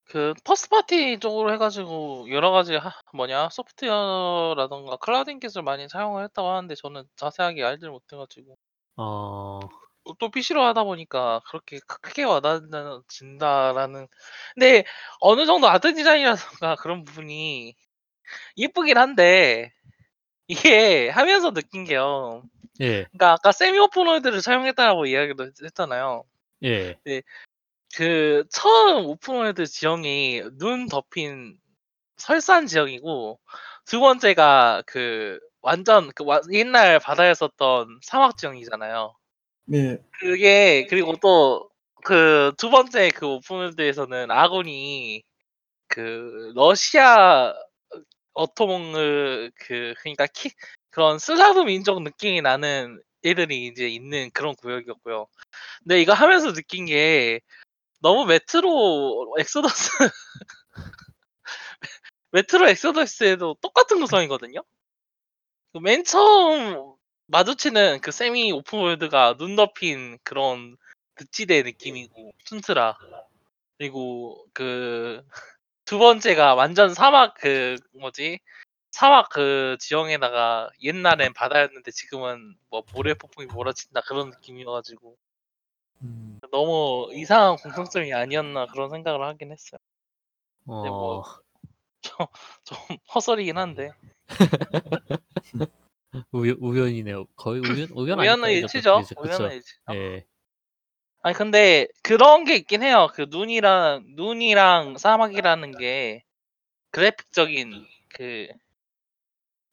그 first party 쪽으로 해가지고 여러 가지 하, 뭐냐 소프트웨어라던가 클라우드 기술 많이 사용을 했다고 하는데 저는 자세하게 알질 못해가지고 어, 또 PC로 하다 보니까 그렇게 크- 크게 와닿는다라는 근데 어느 정도 아트 디자인이라던가 그런 부분이 예쁘긴 한데 이게 하면서 느낀 게요. 예, 그러니까 아까 semi open world를 사용했다고 이야기도 했- 했잖아요. 예, 그 처음 open world 지형이 눈 덮인 설산 지형이고 두 번째가 그 완전 그 와- 옛날 바다에 썼던 사막 지형이잖아요. 네, 그게 그리고 또 그 두 번째 그 open world에서는 아군이 그 러시아 어토몽을 그 그러니까 키 그런 슬라브 민족 느낌이 나는 애들이 이제 있는 그런 구역이었고요. 근데 이거 하면서 느낀 게 너무 Metro Exodus Metro Exodus에도 똑같은 구성이거든요. 그맨 처음 마주치는 그 세미 오픈월드가 눈 덮인 그런 늪지대 느낌이고 툰트라. 그리고 그 두 번째가 완전 사막 그 뭐지? 사막 그 지형에다가 옛날엔 바다였는데 지금은 뭐 모래 폭풍이 몰아친다 그런 느낌이어가지고. 음, 너무 이상한 공통점이 아니었나 그런 생각을 하긴 했어요. 어, 뭐, 좀 헛소리긴 한데 우연, 우연이네요. 거의 우연, 우연 우연의 아닐까요? 일치죠. 그죠? 그쵸? 우연의 일치. 예, 아니 근데 그런 게 있긴 해요. 그 눈이랑 눈이랑 사막이라는 게 그래픽적인 그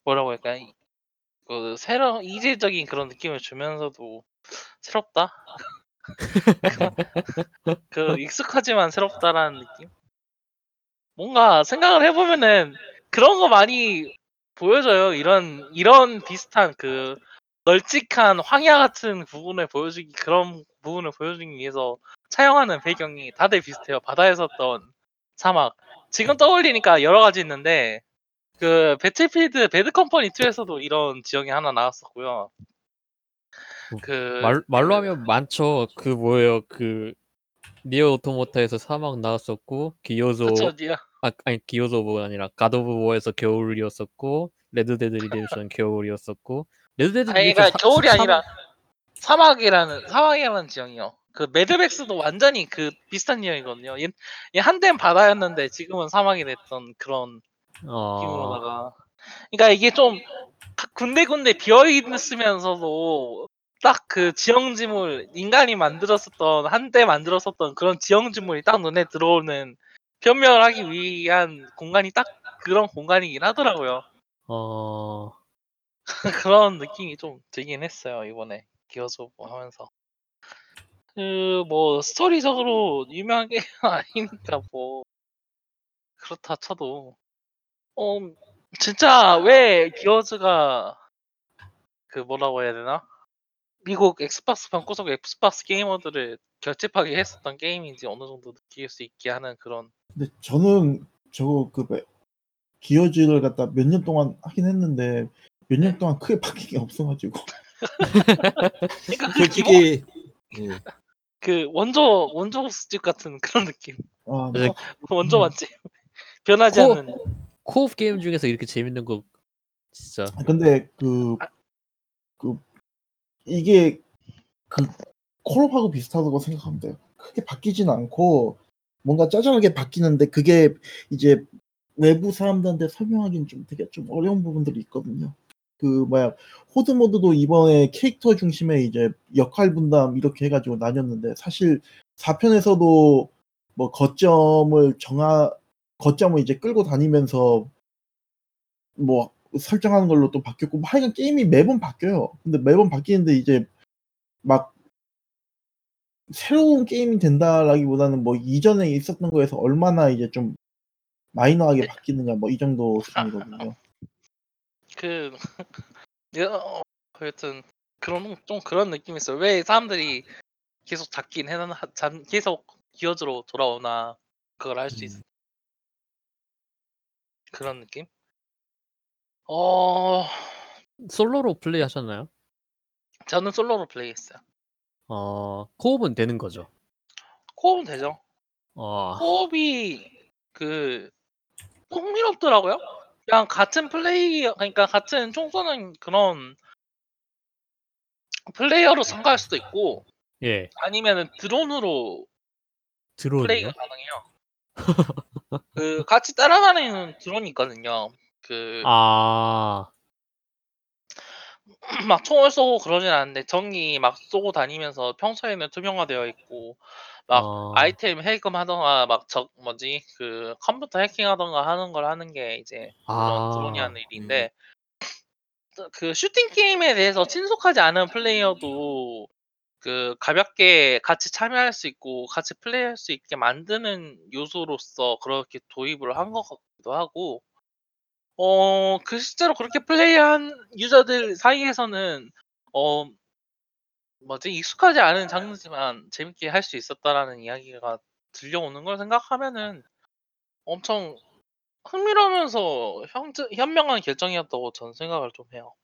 뭐라고 할까? 그 새로 이질적인 그런 느낌을 주면서도 새롭다. 그 익숙하지만 새롭다라는 느낌. 뭔가 생각을 해보면은 그런 거 많이 보여줘요. 이런 이런 비슷한 그 널찍한 황야 같은 부분을 보여주기 그런 부분을 보여주기 위해서 차용하는 배경이 다들 비슷해요. 바다에 섰던 사막. 지금 떠올리니까 여러 가지 있는데 그 배틀필드 배드 컴퍼니 2에서도 이런 지형이 하나 나왔었고요. 그 말, 말로 하면 많죠. 그 뭐예요? 그 NieR Automata에서 사막 나왔었고 Gears 그쵸, NieR. 아, 아니 Gears of가 아니라 God of War에서 겨울이었었고 Red Dead Redemption 겨울이었었고 Red Dead 아니, Redemption 그러니까 겨울이 아니라 사막이라는 사막이라는 지형이요. 그 Mad Max도 완전히 그 비슷한 지형이거든요. 얘 한땐 바다였는데 지금은 사막이 됐던 그런 어, 느낌으로다가. 그러니까 이게 좀 군데군데 비어 있으면서도 딱 그 지형지물 인간이 만들었었던 한때 만들었었던 그런 지형지물이 딱 눈에 들어오는 변명을 하기 위한 공간이 딱 그런 공간이긴 하더라고요. 어, 그런 느낌이 좀 들긴 했어요 이번에 of 하면서. 그 뭐 스토리적으로 유명한 게 아니니까 뭐 그렇다 쳐도. 어 진짜 왜 Gears가 그 뭐라고 해야 되나 미국 Xbox 방구석 Xbox 게이머들을 결집하게 했었던 게임인지 어느 정도 느낄 수 있게 하는 그런 근데 저는 저거 그 매- Gears를 갖다 몇 년 동안 하긴 했는데 몇 년 동안 크게 바뀐 게 없어가지고. 그러니까 그 기본 솔직히 예. 그 원조 원조 집 같은 그런 느낌. 아, 그래서 원조 음. 맛집 변하지 코- 않는. co-op 게임 중에서 이렇게 재밌는 거 진짜. 아, 근데 그, 그 이게 그 콜옵하고 비슷하다고 생각하면 돼요. 크게 바뀌진 않고 뭔가 짜잘하게 바뀌는데 그게 이제 외부 사람들한테 설명하기는 좀 되게 좀 어려운 부분들이 있거든요. 그 뭐야 Horde mode도 이번에 캐릭터 중심의 이제 역할 분담 이렇게 해가지고 나뉘었는데 사실 4편에서도 뭐 거점을 정하 거점을 이제 끌고 다니면서 뭐 설정하는 걸로 또 바뀌었고 뭐 하여간 게임이 매번 바뀌어요. 근데 매번 바뀌는데 이제 막 새로운 게임이 된다라기보다는 뭐 이전에 있었던 거에서 얼마나 이제 좀 마이너하게 네. 바뀌느냐 뭐 이 정도 수준이거든요. 그 어, 하여튼 그런 좀 그런 느낌이 있어요. 왜 사람들이 계속 잡긴 해나 잡 계속 기어즈로 돌아오나 그걸 할수 있어. 음. 그런 느낌? 어 솔로로 플레이 하셨나요? 저는 솔로로 플레이했어요. 어, 코업은 되는 거죠. 코업은 되죠. 어, 코업이 그 흥미롭더라고요. 그냥 같은 플레이 그러니까 같은 총 쏘는 그런 플레이어로 참가할 수도 있고 예. 아니면은 드론으로 드론이요? 플레이가 가능해요. 그 같이 따라다니는 드론이 있거든요. 그 막 아, 총을 쏘고 그러진 않는데 전기 막 쏘고 다니면서 평소에는 투명화되어 있고 막 어, 아이템 해금하던가 막 저 뭐지? 그 컴퓨터 해킹하던가 하는 걸 하는 게 이제 그런 아, 드론이 하는 일인데 그 슈팅 게임에 대해서 친숙하지 않은 플레이어도 그 가볍게 같이 참여할 수 있고 같이 플레이할 수 있게 만드는 요소로서 그렇게 도입을 한 것 같기도 하고 어 그 실제로 그렇게 플레이한 유저들 사이에서는 어 뭐지 익숙하지 않은 장르지만 재밌게 할 수 있었다라는 이야기가 들려오는 걸 생각하면은 엄청 흥미로우면서 현 현명한 결정이었다고 저는 생각을 좀 해요.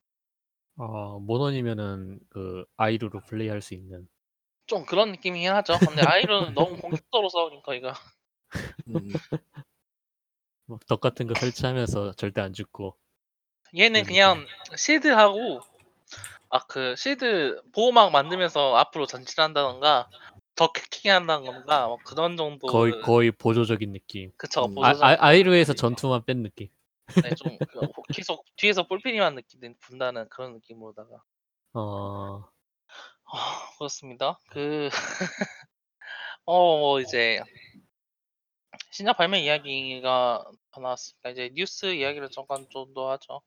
어, 모넌이면은 그 아이루로 플레이할 수 있는. 좀 그런 느낌이긴 하죠. 근데 아이론은 너무 공격적으로 싸우니까 이거 음. 뭐덕 같은 거 설치하면서 절대 안 죽고. 얘는 그냥 실드하고 아 그 실드 보호막 만들면서 앞으로 전진한다던가 더 캐킹한다던가 뭐 그런 정도 거의 거의 보조적인 느낌. 그쵸 음. 아, 보조적 아, 아 이루에서 전투만 뺀 느낌. 네, 좀 그 계속 뒤에서 볼펜이만 느끼는 분다는 그런 느낌으로다가 어, 아, 그렇습니다. 그 어, 뭐 이제 신작 발매 이야기가 더 나왔으니까 이제 뉴스 이야기를 잠깐 좀더 하죠.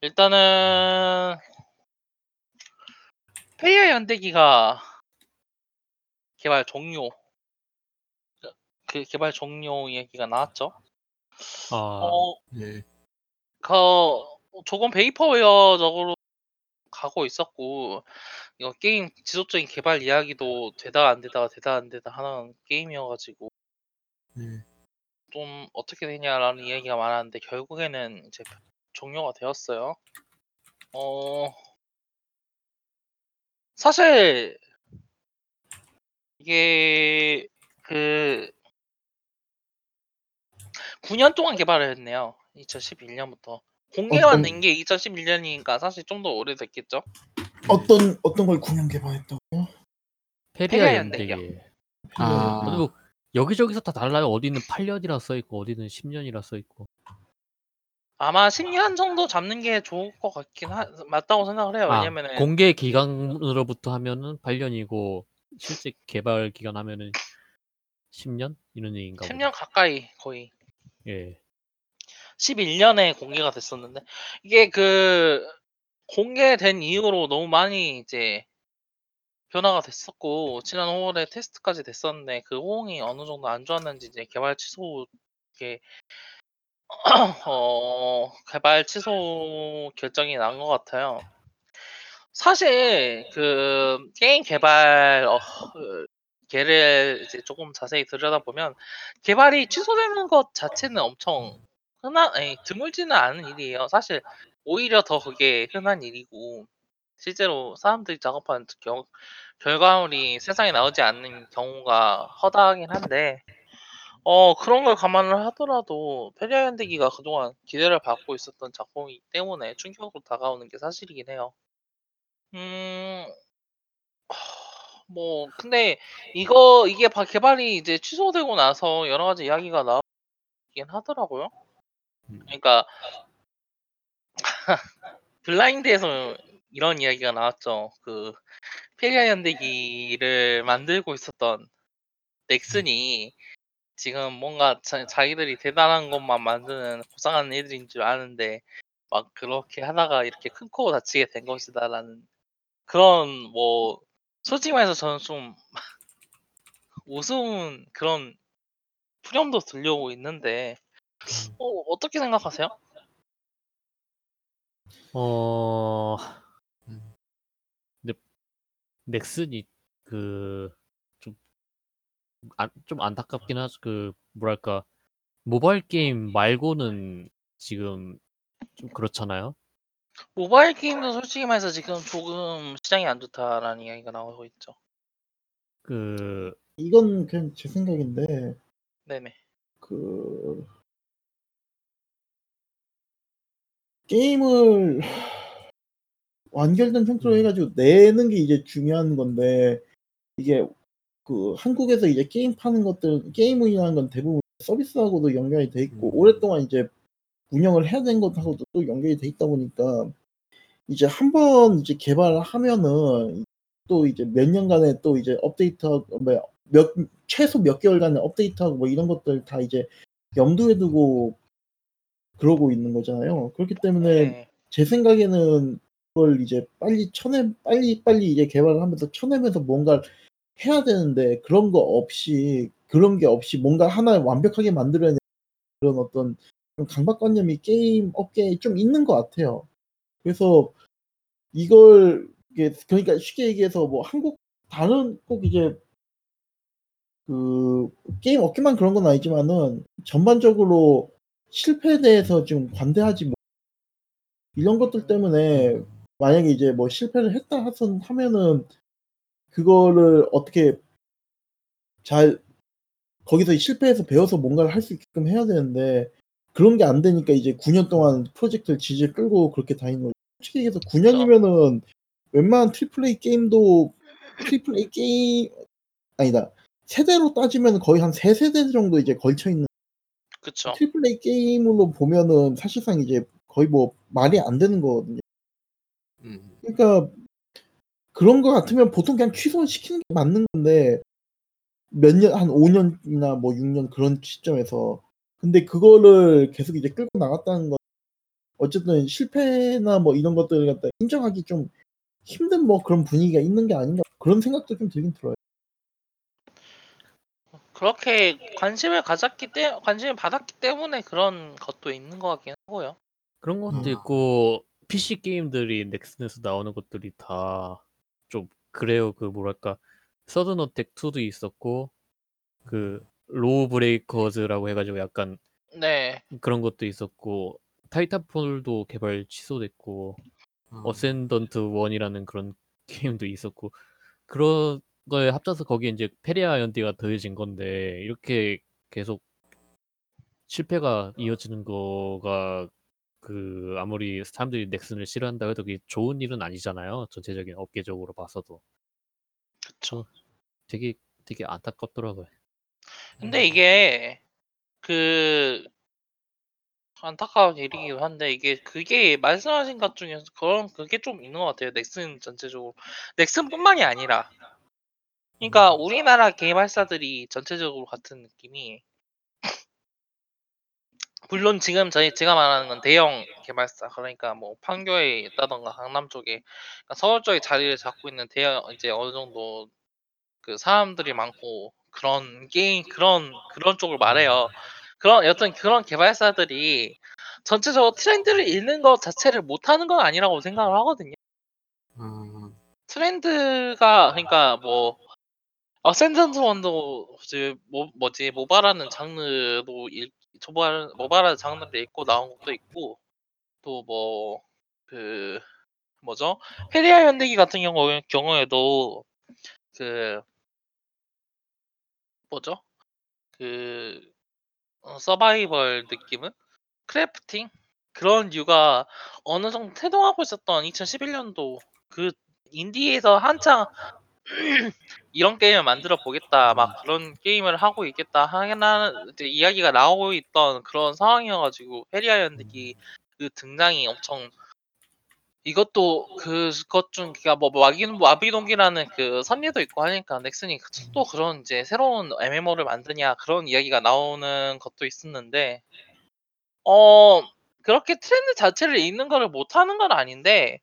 일단은 페이아 연대기가 개발 종료 그 개발 종료 이야기가 나왔죠. 아, 어, 예. 그 조금 베이퍼웨어적으로 가고 있었고 이거 게임 지속적인 개발 이야기도 되다가 안 되다가 되다가 안 되다 하는 게임이어가지고 예. 좀 어떻게 되냐라는 이야기가 많았는데 결국에는 이제 종료가 되었어요. 어 사실 이게 그 9년 동안 개발을 했네요. 2011년부터 공개만 어떤- 된게 2011년이니까 사실 좀 더 오래됐겠죠. 어떤 어떤 걸 9년 개발했다고? 페리아 연대기. 아. 여기저기서 다 달라요. 어디는 8년이라 써 있고 어디는 10년이라 써 있고. 아마 10년 정도 잡는 게 좋을 것 같긴 하, 맞다고 생각을 해요. 아, 왜냐면은 공개 기간으로부터 하면은 8년이고 실제 개발 기간 하면은 10년 이런 얘기인가 10년 가까이 거의. 예. 11년에 공개가 됐었는데 이게 그 공개된 이후로 너무 많이 이제 변화가 됐었고 지난 5월에 테스트까지 됐었는데 그 호응이 어느 정도 안 좋았는지 이제 개발 취소 이게 어 개발 취소 결정이 난 것 같아요. 사실 그 게임 개발 어, 그 걔를 이제 조금 자세히 들여다보면 개발이 취소되는 것 자체는 엄청 흔한 아니 드물지는 않은 일이에요. 사실 오히려 더 그게 흔한 일이고 실제로 사람들이 작업하는 경, 결과물이 세상에 나오지 않는 경우가 허다하긴 한데 어 그런 걸 감안을 하더라도 페리아 연대기가 그동안 기대를 받고 있었던 작품이기 때문에 충격으로 다가오는 게 사실이긴 해요. 음. 뭐 근데 이거 이게 바- 개발이 이제 취소되고 나서 여러 가지 이야기가 나오긴 하더라고요. 음. 그러니까 블라인드에서 이런 이야기가 나왔죠. 그 페리아 연대기를 만들고 있었던 넥슨이 지금 뭔가 자, 자기들이 대단한 것만 만드는 고상한 애들인 줄 아는데 막 그렇게 하다가 이렇게 큰 코 다치게 된 것이다라는 그런 뭐 솔직히 말해서 저는 좀 우스운 그런 푸념도 들려오고 있는데 어, 어떻게 생각하세요? 어, 음. 넥슨이 그 좀 안, 좀 안타깝긴 하죠. 그 뭐랄까 모바일 게임 말고는 지금 좀 그렇잖아요. 모바일 게임도 솔직히 말해서 지금 조금 시장이 안 좋다라는 이야기가 나오고 있죠. 그 이건 그냥 제 생각인데 네네. 그 게임을 완결된 형태로 해가지고 내는 게 이제 중요한 건데 이게 그 한국에서 이제 게임 파는 것들 게임이라는 건 대부분 서비스하고도 연결이 돼 있고 음. 오랫동안 이제 운영을 해야 되는 것하고도 또 연결이 돼 있다 보니까 이제 한 번 이제 개발을 하면은 또 이제 몇 년간의 또 이제 업데이트하고 뭐야, 몇 최소 몇 개월간의 업데이트하고 뭐 이런 것들 다 이제 염두에 두고 그러고 있는 거잖아요. 그렇기 때문에 네. 제 생각에는 그걸 이제 빨리 쳐내 빨리 빨리 이제 개발을 하면서 쳐내면서 뭔가를 해야 되는데 그런 거 없이 그런 게 없이 뭔가 하나 완벽하게 만들어야 되는 그런 어떤 좀 강박관념이 게임 업계에 좀 있는 것 같아요. 그래서 이걸 그러니까 쉽게 얘기해서 뭐 한국 다른 꼭 이제 그 게임 업계만 그런 건 아니지만은 전반적으로 실패에 대해서 좀 관대하지 못 이런 것들 때문에 만약에 이제 뭐 실패를 했다 하선 하면은 그거를 어떻게 잘 거기서 실패해서 배워서 뭔가를 할 수 있게끔 해야 되는데 그런 게 안 되니까 이제 9년 동안 프로젝트를 질질 끌고 그렇게 다니는 거죠. 솔직히 얘기해서 9년이면은 웬만한 triple A 게임도 triple A 게임 아니다. 세대로 따지면 거의 한 세 세대 정도 이제 걸쳐 있는 그쵸. triple A 게임으로 보면은 사실상 이제 거의 뭐 말이 안 되는 거거든요. 음. 그러니까 그런 거 같으면 보통 그냥 취소시키는 게 맞는 건데 몇 년 한 5년이나 뭐 6년 그런 시점에서 근데 그거를 계속 이제 끌고 나갔다는 건 어쨌든 실패나 뭐 이런 것들을 갖다 인정하기 좀 힘든 뭐 그런 분위기가 있는 게 아닌가 그런 생각도 좀 들긴 들어요. 그렇게 관심을 가졌기 때 관심을 받았기 때문에 그런 것도 있는 것 같긴 하고요. 그런 것도 음. 있고 PC 게임들이 넥슨에서 나오는 것들이 다 좀 그래요. 그 뭐랄까 서든 어택 2도 있었고 그 로우 브레이커즈라고 해가지고 약간 네. 그런 것도 있었고 타이탄폴도 개발 취소됐고 어. 어센던트 1이라는 그런 게임도 있었고 그런 거에 합쳐서 거기에 이제 페리아 연대기가 더해진 건데 이렇게 계속 실패가 이어지는 거가 그 아무리 사람들이 넥슨을 싫어한다 해도 그게 좋은 일은 아니잖아요. 전체적인 업계적으로 봐서도. 그쵸. 되게 되게 안타깝더라고요. 근데 이게 그 안타까운 일이기도 한데 이게 그게 말씀하신 것 중에서 그런 그게 좀 있는 것 같아요. 넥슨 전체적으로 넥슨뿐만이 아니라 그러니까 우리나라 개발사들이 전체적으로 같은 느낌이 물론 지금 저희 제가 말하는 건 대형 개발사 그러니까 뭐 판교에 있다던가 강남 쪽에 그러니까 서울 쪽에 자리를 잡고 있는 대형 이제 어느 정도 그 사람들이 많고 그런 게임 그런 그런 쪽을 말해요. 그런 여튼 그런 개발사들이 전체적으로 트렌드를 읽는 것 자체를 못하는 건 아니라고 생각을 하거든요. 어. 트렌드가 그러니까 뭐 어센던트 원도 뭐 뭐지 MOBA라는 장르도 읽 MOBA MOBA라는 장르를 읽고 나온 것도 있고 또 뭐 그 뭐죠? 페리아 연대기 같은 경우 경우에도 그 뭐죠? 그 어, 서바이벌 느낌은? crafting? 그런 류가 어느 정도 태동하고 있었던 2011년도 그 인디에서 한창 이런 게임을 만들어 보겠다 막 그런 게임을 하고 있겠다 하는 이제 이야기가 나오고 있던 그런 상황이어가지고 페리아 연대기 그 등장이 엄청 이것도 그것 중 그니까 뭐 마비 마비노기라는 그 선례도 있고 하니까 넥슨이 또 그런 이제 새로운 MMO를 만드냐 그런 이야기가 나오는 것도 있었는데 어 그렇게 트렌드 자체를 읽는 거를 못하는 건 아닌데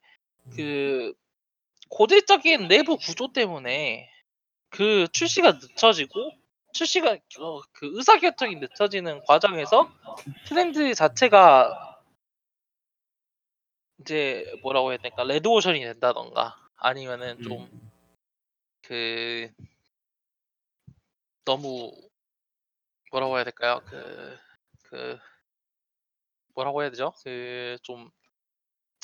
그 고질적인 내부 구조 때문에 그 출시가 늦춰지고 출시가 어, 그 의사결정이 늦춰지는 과정에서 트렌드 자체가 이제 뭐라고 해야 될까 레드오션이 된다던가 아니면은 좀 음. 그 너무 뭐라고 해야 될까요? 그, 그 뭐라고 해야 되죠? 그 좀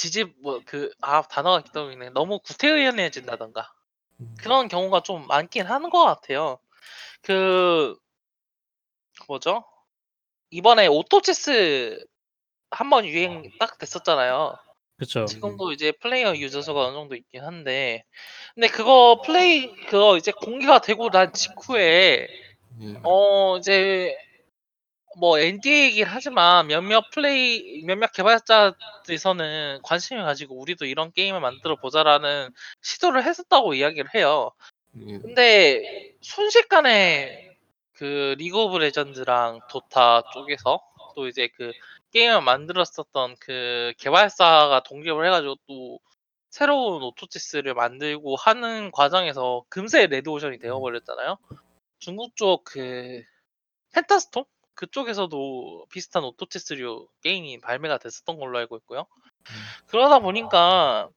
지집 뭐그 아 단어가 떠오르네. 너무 구태의연해진다던가 음. 그런 경우가 좀 많긴 하는 것 같아요. 그 뭐죠? 이번에 오토체스 한 번 유행 딱 됐었잖아요. 그쵸. 지금도 이제 플레이어 유저 수가 어느 정도 있긴 한데 근데 그거 플레이 그거 이제 공개가 되고 난 직후에 예. 어 이제 뭐 NDA 얘기를 하지만 몇몇 플레이 몇몇 개발자들에서는 관심을 가지고 우리도 이런 게임을 만들어 보자라는 시도를 했었다고 이야기를 해요. 예. 근데 순식간에 그 리그 오브 레전드랑 도타 쪽에서 또 이제 그 게임을 만들었었던 그 개발사가 독립을 해가지고 또 새로운 오토체스를 만들고 하는 과정에서 금세 레드오션이 되어버렸잖아요. 중국 쪽 그 펜타스톰 그쪽에서도 비슷한 오토체스류 게임이 발매가 됐었던 걸로 알고 있고요. 그러다 보니까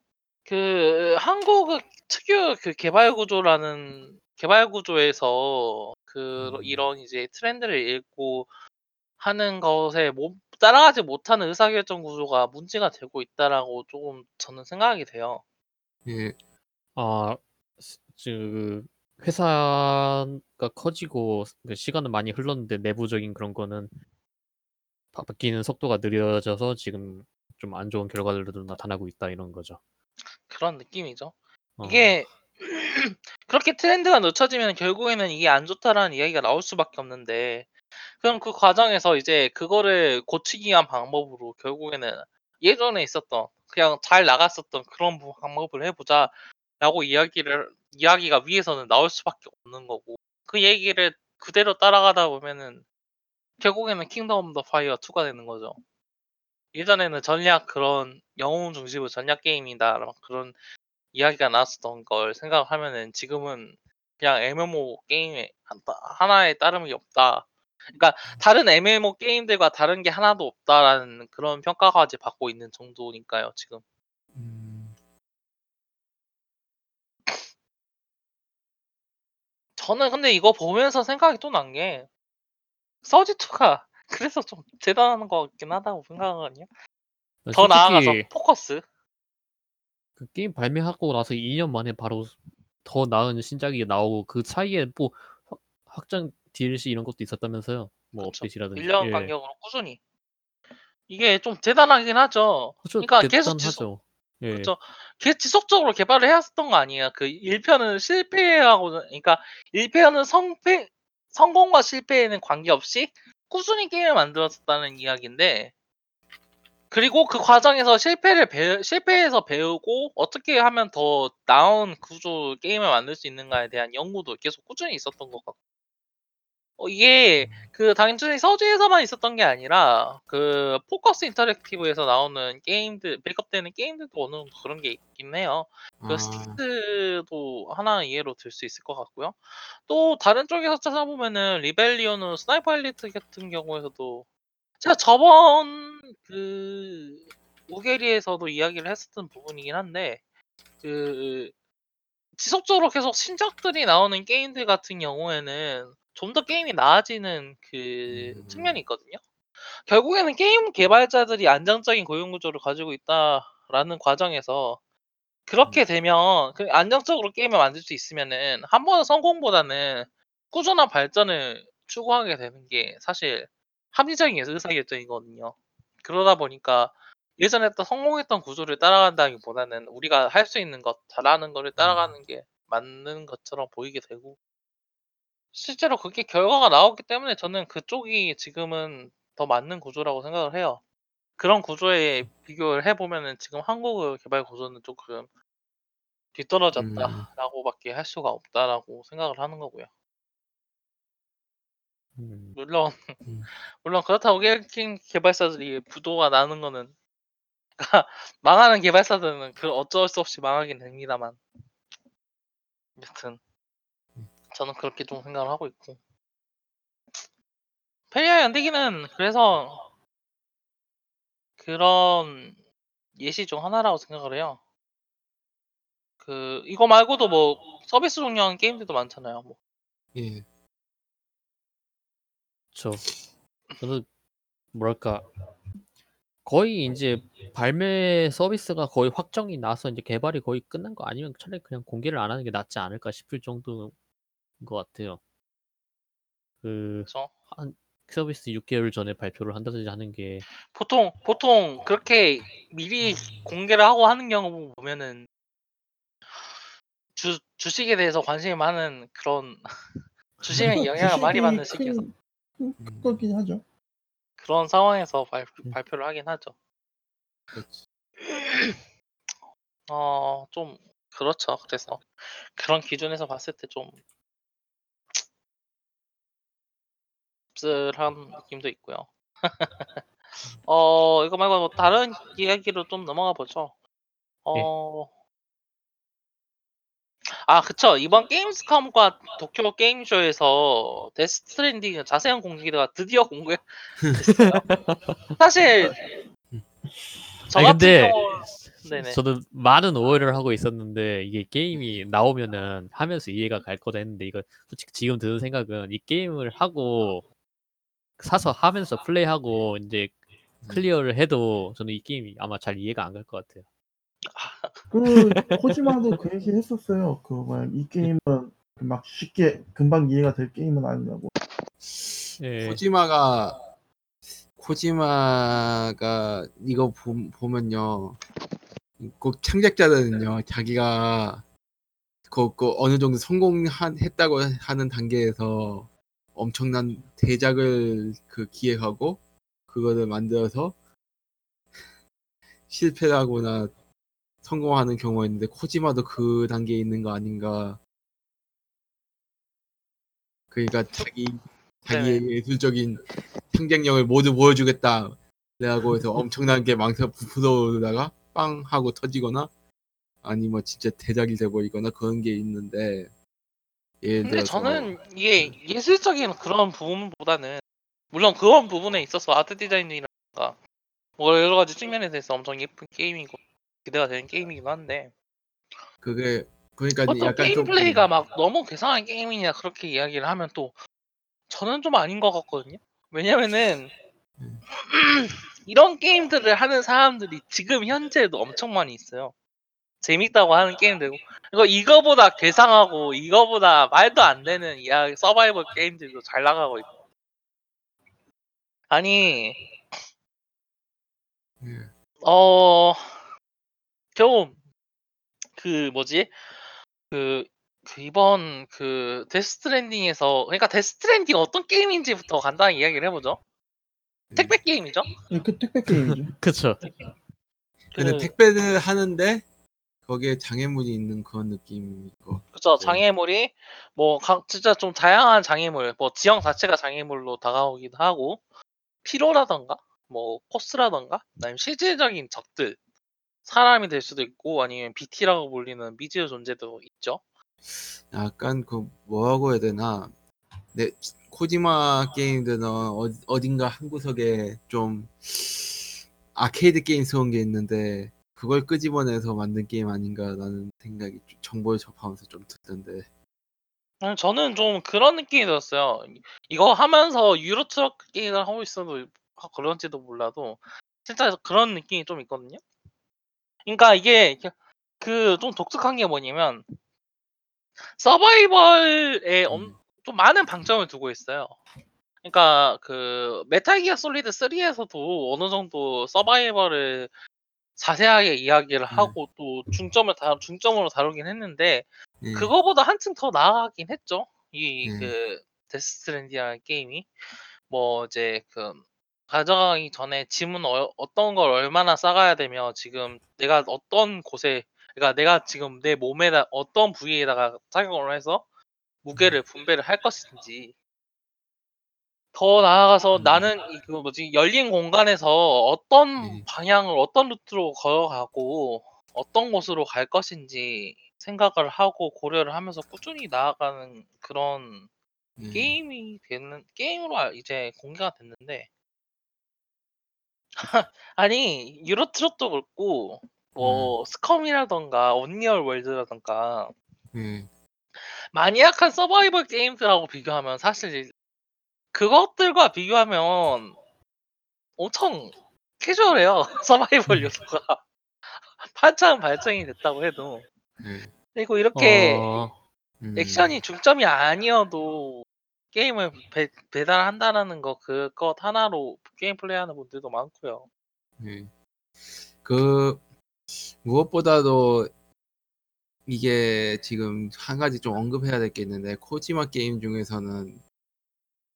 그 한국 특유 그 개발 구조라는 개발 구조에서 그 음. 이런 이제 트렌드를 읽고 하는 것에 못 따라가지 못하는 의사결정 구조가 문제가 되고 있다라고 조금 저는 생각이 돼요. 예. 아, 스- 그 회사가 커지고 그 시간은 많이 흘렀는데 내부적인 그런 거는 바- 바뀌는 속도가 느려져서 지금 좀 안 좋은 결과들도 나타나고 있다 이런 거죠. 그런 느낌이죠. 어, 이게 그렇게 트렌드가 늦춰지면 결국에는 이게 안 좋다라는 이야기가 나올 수밖에 없는데 그럼 그 과정에서 이제 그거를 고치기 위한 방법으로 결국에는 예전에 있었던 그냥 잘 나갔었던 그런 부- 방법을 해보자라고 이야기를 이야기가 위에서는 나올 수밖에 없는 거고 그 얘기를 그대로 따라가다 보면은 결국에는 Kingdom Under Fire 2가 되는 거죠. 예전에는 전략 그런 영웅 중심의 전략 게임이다 막 그런 이야기가 나왔었던 걸 생각하면은 지금은 그냥 MMO 게임의 한- 하나에 다름이 없다. 그러니까 다른 MMO 게임들과 다른 게 하나도 없다라는 그런 평가까지 받고 있는 정도니까요, 지금. 저는 근데 이거 보면서 생각이 또 난 게 서지2가 그래서 좀 대단한 것 같긴 하다고 생각하거든요. 더 솔직히 나아가서 포커스. 그 게임 발매하고 나서 2년 만에 바로 더 나은 신작이 나오고 그 사이에 뭐 확- 확장 DLC 이런 것도 있었다면서요. 뭐 그쵸. 업데이트라든지. 1년 예. 간격으로 꾸준히. 이게 좀 대단하긴 하죠. 그쵸, 그러니까 계속 지속, 대단하죠. 예. 그쵸. 계속 지속적으로 개발을 해왔었던 거 아니에요. 그 1 편은 실패하고, 그러니까 1 편은 성패, 성공과 실패에는 관계없이 꾸준히 게임을 만들었었다는 이야기인데, 그리고 그 과정에서 실패를 배, 실패해서 배우고 어떻게 하면 더 나은 구조 게임을 만들 수 있는가에 대한 연구도 계속 꾸준히 있었던 것 같고, 어, 이게 그 단순히 Surge에서만 있었던 게 아니라 그 Focus Interactive에서 나오는 게임들 백업되는 게임들도 어느 정도 그런 게 있긴 해요. 그 아. Styx도 하나 예로 들 수 있을 것 같고요. 또 다른 쪽에서 찾아보면은 Rebellion은 Sniper Elite 같은 경우에서도 제가 저번 그 우게리에서도 이야기를 했었던 부분이긴 한데 그 지속적으로 계속 신작들이 나오는 게임들 같은 경우에는 좀 더 게임이 나아지는 그 음. 측면이 있거든요. 결국에는 게임 개발자들이 안정적인 고용 구조를 가지고 있다라는 과정에서 그렇게 되면 그 안정적으로 게임을 만들 수 있으면은 한 번의 성공보다는 꾸준한 발전을 추구하게 되는 게 사실 합리적인 의사결정이거든요. 그러다 보니까 예전에 했던 성공했던 구조를 따라간다기보다는 우리가 할 수 있는 것, 잘하는 거를 따라가는 게 맞는 것처럼 보이게 되고 실제로 그게 결과가 나왔기 때문에 저는 그쪽이 지금은 더 맞는 구조라고 생각을 해요. 그런 구조에 비교를 해보면은 지금 한국의 개발 구조는 조금 뒤떨어졌다라고밖에 할 수가 없다라고 생각을 하는 거고요. 음, 물론 음. 물론 그렇다고 게임 개발사들이 부도가 나는 거는 망하는 개발사들은 그 어쩔 수 없이 망하긴 됩니다만 여튼 저는 그렇게 좀 생각을 하고 있고 페리아 연대기는 그래서 그런 예시 중 하나라고 생각을 해요. 그 이거 말고도 뭐 서비스 종료한 게임들도 많잖아요. 뭐 예. 저 저는 뭐랄까 거의 이제 발매 서비스가 거의 확정이 나서 이제 개발이 거의 끝난 거 아니면 차라리 그냥 공개를 안 하는 게 낫지 않을까 싶을 정도인 것 같아요. 그 그래서 서비스 6개월 전에 발표를 한다든지 하는 게 보통 보통 그렇게 미리 공개를 하고 하는 경우 보면은 주 주식에 대해서 관심이 많은 그런 주식에 영향을 많이 받는 주식이 시기여서 큰, 큰, 큰 거긴 하죠. 그런 상황에서 발, 음. 발표를 하긴 하죠. 그렇지. 어, 좀 그렇죠. 그래서 그런 기준에서 봤을 때 좀 씁쓸한 느낌도 있고요. 어, 이거 말고 뭐 다른 이야기로 좀 넘어가 보죠. 어, 아, 그쵸. 이번 Gamescom과 도쿄 게임쇼에서 Death Stranding 자세한 공개가 드디어 공개됐어요. 사실 저 아니, 같은 근데 경우 네네. 저도 많은 오해를 하고 있었는데 이게 게임이 나오면은 하면서 이해가 갈 거다 했는데 이거 솔직히 지금 드는 생각은 이 게임을 하고 사서 하면서 플레이하고 이제 클리어를 해도 저는 이 게임이 아마 잘 이해가 안 갈 것 같아요. 그 코지마도 그 얘기 했었어요. 그 뭐야 이 게임은 막 쉽게 금방 이해가 될 게임은 아니라고. 예. 코지마가 코지마가 이거 보, 보면요 꼭 창작자들은요 자기가 그, 그 어느 정도 성공했다고 하는 단계에서 엄청난 대작을 그 기획하고 그거를 만들어서 실패를 하거나 성공하는 경우가 있는데 코지마도 그 단계에 있는 거 아닌가 그러니까 자기 자기의 예술적인 창작력을 모두 보여주겠다. 라고 해서 엄청나게 망사 부풀어오다가 빵 하고 터지거나 아니면 진짜 대작이 돼버리거나 그런 게 있는데 예를 근데 들어서 저는 이게 예술적인 그런 부분보다는 물론 그런 부분에 있어서 아트 디자인이라든가 뭐 여러 가지 측면에 대해서 엄청 예쁜 게임이고 기대가 되는 게임이긴 한데 그게 그러니까 보통 약간 게임 좀 플레이가 막 너무 괴상한 게임이냐 그렇게 이야기를 하면 또 저는 좀 아닌 것 같거든요. 왜냐면은 음. 이런 게임들을 하는 사람들이 지금 현재도 엄청 많이 있어요. 재밌다고 하는 게임들도 이거 이거보다 괴상하고 이거보다 말도 안 되는 이야기 서바이벌 게임들도 잘 나가고 있고 아니 예. 어 겨우 그 뭐지 그, 그 이번 그 Death Stranding에서 그러니까 Death Stranding 어떤 게임인지부터 간단히 이야기를 해보죠. 택배 게임이죠. 예, 그 택배 게임이죠. 그쵸. 근데 그- 택배를 하는데 거기에 장애물이 있는 그런 느낌이고 그죠 네. 장애물이 뭐 각- 진짜 좀 다양한 장애물 뭐 지형 자체가 장애물로 다가오기도 하고 피로라던가 뭐 코스라던가 아니면 실질적인 적들 사람이 될 수도 있고 아니면 BT라고 불리는 미지의 존재도 있죠. 약간 그 뭐라고 해야 되나 내 코지마 게임들은 어, 어딘가 한 구석에 좀 아케이드 게임스러운 게 있는데 그걸 끄집어내서 만든 게임 아닌가라는 생각이 좀- 정보를 접하면서 좀 들던데 아니, 저는 좀 그런 느낌이 들었어요. 이- 이거 하면서 유로트럭 게임을 하고 있어도 그런지도 몰라도 진짜 그런 느낌이 좀 있거든요. 그러니까 이게 그 좀 독특한 게 뭐냐면 서바이벌에 엄- 음. 좀 많은 방점을 두고 있어요. 그러니까 그 Metal Gear Solid 3에서도 어느 정도 서바이벌을 자세하게 이야기를 하고 또 중점을 다 중점으로 다루긴 했는데 예. 그거보다 한층 더 나아가긴 했죠. 이 음. 그 Death Stranding이라는 게임이 뭐 이제 그 가져가기 전에 짐은 어, 어떤 걸 얼마나 싸가야 되며 지금 내가 어떤 곳에 그러니까 내가 지금 내 몸에다 어떤 부위에다가 착용을 해서 무게를 분배를 할 것인지 더 나아가서 음. 나는 이그 뭐지 열린 공간에서 어떤 네. 방향을 어떤 루트로 걸어가고 어떤 곳으로 갈 것인지 생각을 하고 고려를 하면서 꾸준히 나아가는 그런 네. 게임이 되는 게임으로 알- 이제 공개가 됐는데 아니 유로트롯도 그렇고 뭐 스컴이라던가 온리얼 월드라던가 네. 마니악한 서바이벌 게임들하고 비교하면 사실 그것들과 비교하면 엄청 캐주얼해요 서바이벌 요소가 한참 발전이 됐다고 해도 네. 그리고 이렇게 어, 음. 액션이 중점이 아니어도 게임을 배, 배달한다라는 거 그것 하나로 게임 플레이하는 분들도 많고요. 네. 그 무엇보다도 이게 지금 한 가지 좀 언급해야 될 게 있는데 코지마 게임 중에서는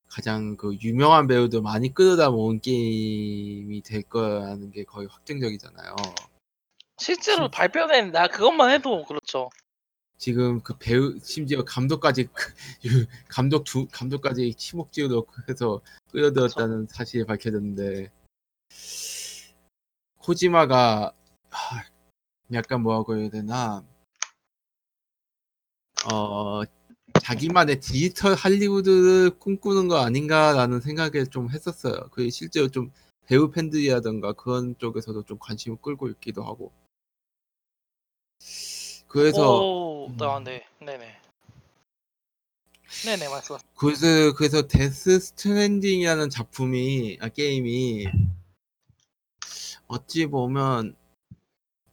가장 그 유명한 배우들 많이 끌어다 모은 게임이 될 거라는 게 거의 확정적이잖아요. 실제로 발표된 나 그것만 해도 그렇죠. 지금 그 배우 심지어 감독까지 그- 감독 두 감독까지 치목지어 넣고 해서 끌어들였다는 사실이 밝혀졌는데 코지마가 하, 약간 뭐라고 해야 되나 어 자기만의 디지털 할리우드를 꿈꾸는 거 아닌가라는 생각을 좀 했었어요. 그게 실제로 좀 배우 팬들이라던가 그런 쪽에서도 좀 관심을 끌고 있기도 하고. 그래서 오, 음. 아, 네, 네네, 네네 말씀. 그래서 그래서 Death Stranding이라는 작품이 아 게임이 어찌 보면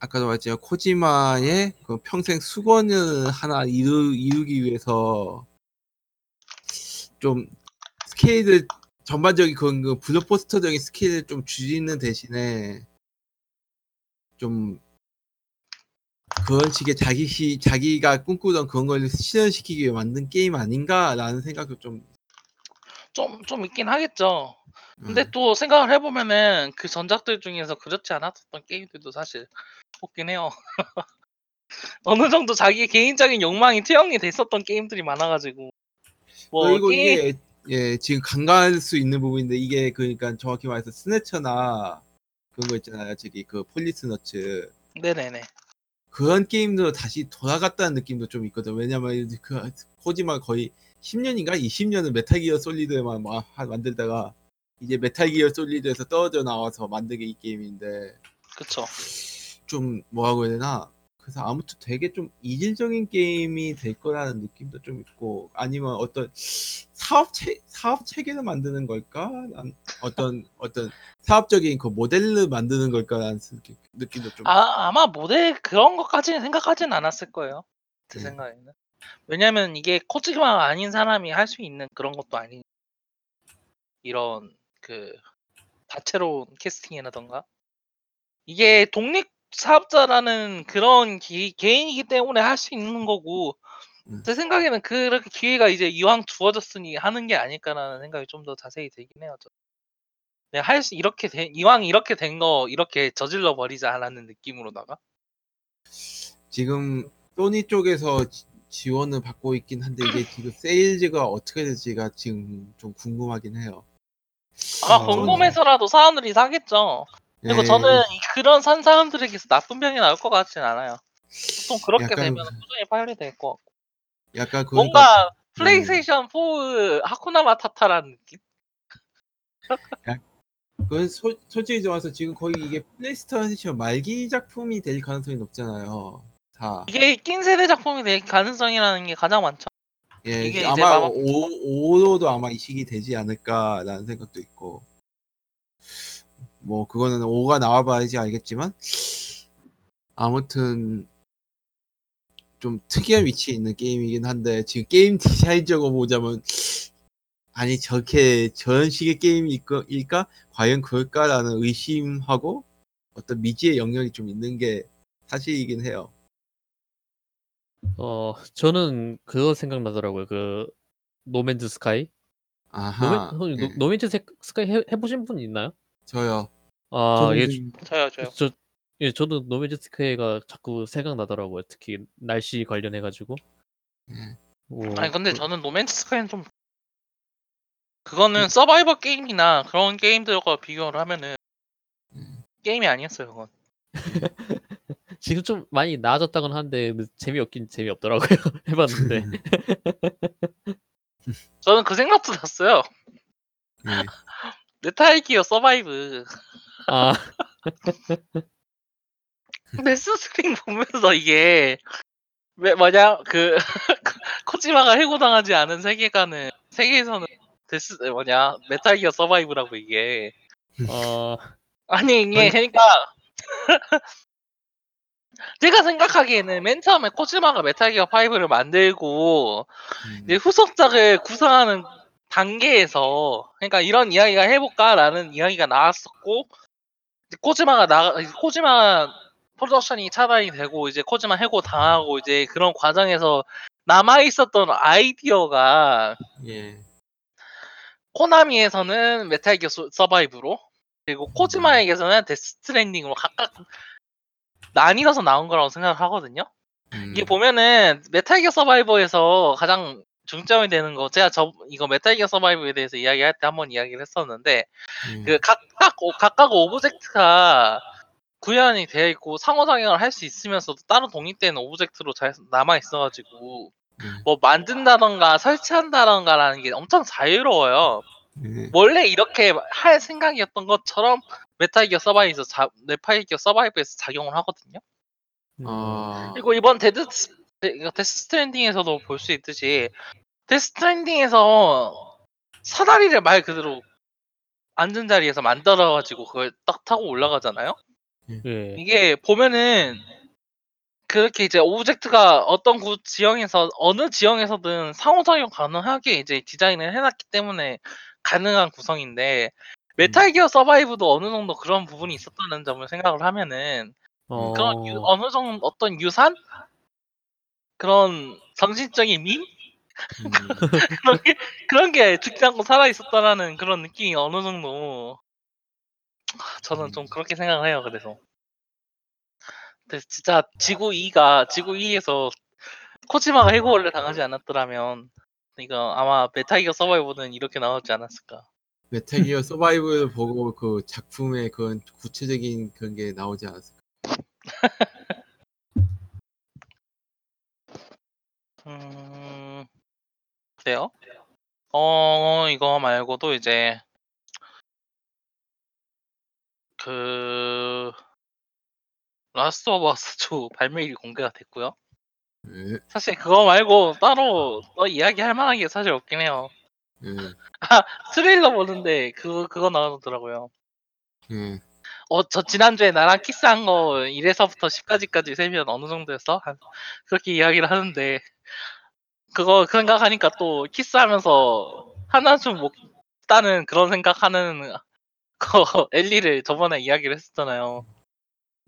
아까도 말했지만 코지마의 그 평생 숙원을 하나 이루, 이루기 위해서 좀 스케일을 전반적인 그런 그 블록버스터적인 스케일을 좀 줄이는 대신에 좀 그런 식의 자기 시 자기가 꿈꾸던 그런 걸 실현시키기 위해 만든 게임 아닌가라는 생각도 좀 좀, 좀 있긴 하겠죠. 근데 음, 또 생각을 해보면은 그 전작들 중에서 그렇지 않았었던 게임들도 사실 없긴 해요. 어느 정도 자기 개인적인 욕망이 투영이 됐었던 게임들이 많아가지고. 뭐 그리고 게임, 이게 예 지금 간과할 수 있는 부분인데 이게 그러니까 정확히 말해서 스네처나 그런 거 있잖아요 저기 그 Policenauts 네네네. 그런 게임도 다시 돌아갔다는 느낌도 좀 있거든 왜냐면 그 코지마 거의 10년인가 20년을 Metal Gear Solid에만 마- 하- 만들다가 이제 Metal Gear Solid에서 떨어져 나와서 만든 게 이 게임인데 그쵸. 좀 뭐라고 해야 되나 그래서 아무튼 되게 좀 이질적인 게임이 될 거라는 느낌도 좀 있고 아니면 어떤 사업 체 사업 체계를 만드는 걸까 난 어떤 어떤 사업적인 그 모델을 만드는 걸까라는 느낌- 느낌도 좀 아, 아마 모델 그런 것까지는 생각하진 않았을 거예요. 제 네. 생각에는. 왜냐면 이게 코지마가 아닌 사람이 할 수 있는 그런 것도 아니 이런 그 다채로운 캐스팅이라던가 이게 독립 사업자라는 그런 기- 개인이기 때문에 할 수 있는 거고 음. 제 생각에는 그렇게 기회가 이제 이왕 주어졌으니 하는 게 아닐까라는 생각이 좀 더 자세히 들긴 해요. 저. 네, 할수 이렇게 된 이왕 이렇게 된 거 이렇게 저질러 버리자라는 느낌으로다가 지금 소니 쪽에서 지- 지원을 받고 있긴 한데 이게 지금 세일즈가 어떻게 될지가 지금 좀 궁금하긴 해요. 아마 어. 궁금해서라도 사람들이 사겠죠. 그리고 예, 저는 이- 그런 산 사람들에게서 나쁜 평이 나올 것 같진 않아요. 보통 그렇게 약간 되면 꾸준히 빨리 될 것 같고. 약간 그러니까 뭔가 플레이스테이션 4 하쿠나 마타타라는 느낌? 그건 소, 솔직히 좋아서 지금 거의 이게 플레이스테이션 말기 작품이 될 가능성이 높잖아요. 다. 이게 낀 세대 작품이 될 가능성이라는 게 가장 많죠. 예, 이게 이제 아마 마법- 오, 5로도 아마 이 시기 되지 않을까라는 생각도 있고. 뭐 그거는 5가 나와봐야지 알겠지만 아무튼 좀 특이한 위치에 있는 게임이긴 한데 지금 게임 디자인적으로 보자면 아니 저렇게 저런 식의 게임이 있거- 일까 과연 그럴까라는 의심하고 어떤 미지의 영역이 좀 있는 게 사실이긴 해요. 어, 저는 그거 생각나더라고요. 그 No Man's Sky. 아하. No Man, 예, No, No Man's 세- Sky 해, 해보신 분 있나요? 저요. 아, 저도 예, 저요, 저요. 저, 예, 저도 노맨즈 스카이가 자꾸 생각나더라고요. 특히 날씨 관련해가지고. 예. 뭐, 아니 근데 그- 저는 노맨즈 스카이는 좀 그거는 서바이벌 게임이나 그런 게임들과 비교를 하면은 음. 게임이 아니었어요. 그건. 지금 좀 많이 나아졌다곤 하는데 재미없긴 재미없더라고요. 해봤는데. 저는 그 생각도 났어요. 예. Metal Gear Survive. 아 Death Stranding 보면서 이게 왜 뭐냐 그 코지마가 해고당하지 않은 세계관은 세계에서는 Death 뭐냐 Metal Gear Survive라고 이게 어, 아니 이게. 그러니까 제가 생각하기에는 맨 처음에 코지마가 Metal Gear 5를 만들고 음. 이제 후속작을 구상하는 단계에서 그러니까 이런 이야기가 해볼까라는 이야기가 나왔었고 코지마가 나 코지마 Productions이 차단이 되고 이제 코지마 해고 당하고 이제 그런 과정에서 남아 있었던 아이디어가 예. 코나미에서는 Metal Gear 소- Survive로 그리고 코지마에게서는 Death Stranding으로 각각 나뉘어서 나온 거라고 생각을 하거든요. 음. 이게 보면은 Metal Gear Survive에서 가장 중점이 되는 거 제가 저 이거 Metal Gear Survive에 대해서 이야기할 때 한번 이야기를 했었는데 예. 그 각각 오- 각각 object가 구현이 되어 있고 상호 작용을 할 수 있으면서도 따로 독립된 object로 잘 남아 있어가지고 음. 뭐 만든다던가 설치한다던가라는 게 엄청 자유로워요. 예. 원래 이렇게 할 생각이었던 것처럼 Metal Gear Survive에서 자, Metal Gear Survive에서 작용을 하거든요. 음, 아. 그리고 이번 데드 스- 데- Death Stranding에서도 볼 수 있듯이 Death Stranding에서 사다리를 말 그대로 앉은 자리에서 만들어가지고 그걸 딱 타고 올라가잖아요. 예. 이게 보면은 그렇게 이제 object가 어떤 구 지형에서 어느 지형에서든 상호작용 가능하게 이제 디자인을 해놨기 때문에 가능한 구성인데 Metal Gear Survive도 어느 정도 그런 부분이 있었다는 점을 생각을 하면은 어, 그런 유- 어느 정도 어떤 유산 그런 정신적인 밈 음. 그런 게 그런 게 죽지 않고 살아 있었다라는 그런 느낌이 어느 정도 저는 좀 그렇게 생각을 해요. 그래서 근데 진짜 지구 2가 지구 2에서 코지마가 해고를 당하지 않았더라면 이거 아마 메탈기어 서바이버는 이렇게 나오지 않았을까. 메탈 기어 서바이브를 보고 그 작품의 그런 구체적인 그런 게 나오지 않았을까. 음, 그래요? 어, 이거 말고도 이제 그 Last of Us 2 발매일이 공개가 됐고요. 예. 사실 그거 말고 따로 또 이야기할 만한 게 사실 없긴 해요. 예. 트레일러 보는데 그거 그거 나오더라고요. 예. 어, 저 지난주에 나랑 키스한 거 1에서부터 10까지까지 세면 어느 정도였어? 한- 그렇게 이야기를 하는데 그거 생각하니까 또 키스하면서 하나쯤 못다는 그런 생각하는 거 엘리를 저번에 이야기를 했었잖아요.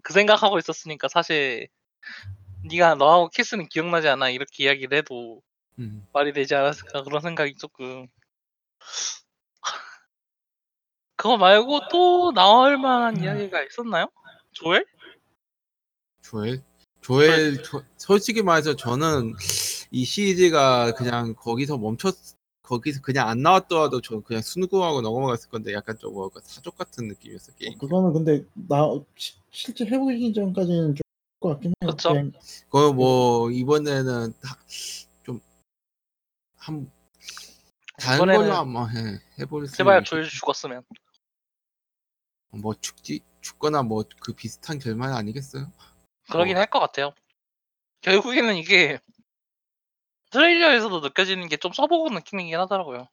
그 생각하고 있었으니까 사실 네가 너하고 키스는 기억나지 않아 이렇게 이야기를 해도 음. 말이 되지 않았을까 그런 생각이 조금 그거 말고 또 나올 만한 이야기가 있었나요? 조엘? 조엘? 조엘 조- 솔직히 말해서 저는 이 시리즈가 그냥 거기서 멈췄 거기서 그냥 안 나왔더라도 저 그냥 순구하고 넘어갔을 건데 약간 좀 뭐랄까 사족 같은 느낌이었어 게임. 그거는 근데 나 시- 실제 해보기 전까지는 좀 것 같긴 해요. 그쵸. 그냥 그거 뭐 이번에는 다좀 다른 이번에는 걸로 한번 해 해볼 수 제발 있- 조엘 죽었으면 뭐 죽지 죽거나 뭐 그 비슷한 결말 아니겠어요? 그러긴 어. 할것 같아요. 결국에는 이게 트레일러에서도 느껴지는 게 좀 써보고 느낌이긴 하더라고요.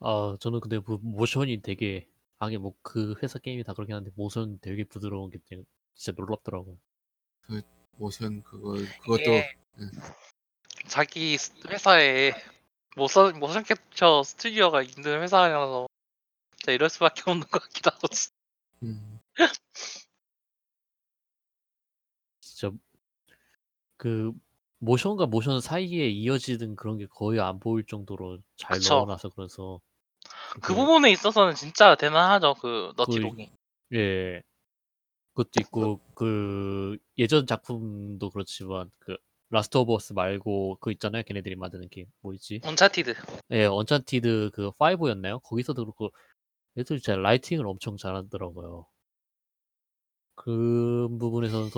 아 저는 근데 그 모션이 되게 아게 뭐그 회사 게임이 다 그렇긴 한데 모션 되게 부드러운 게 되게 진짜 놀랍더라고요. 모션 그거 그것도 이게 응. 자기 스- 회사에 모션 모션 캡처 스튜디오가 있는 회사라서 진짜 이럴 수밖에 없는 것 같기도 하고 음, 진짜 그 모션과 모션 사이에 이어지는 그런 게 거의 안 보일 정도로 잘 그쵸. 넣어놔서 그래서 그 그- 부분에 있어서는 진짜 대단하죠 그 너티록이. 예 그것도 있고 그 예전 작품도 그렇지만 그 Last of Us 말고 그 있잖아요. 걔네들이 만드는 게임 뭐 있지? Uncharted. 예, Uncharted 그 5였나요? 거기서도 그렇고 얘들 진짜 lighting을 엄청 잘하더라고요. 그 부분에서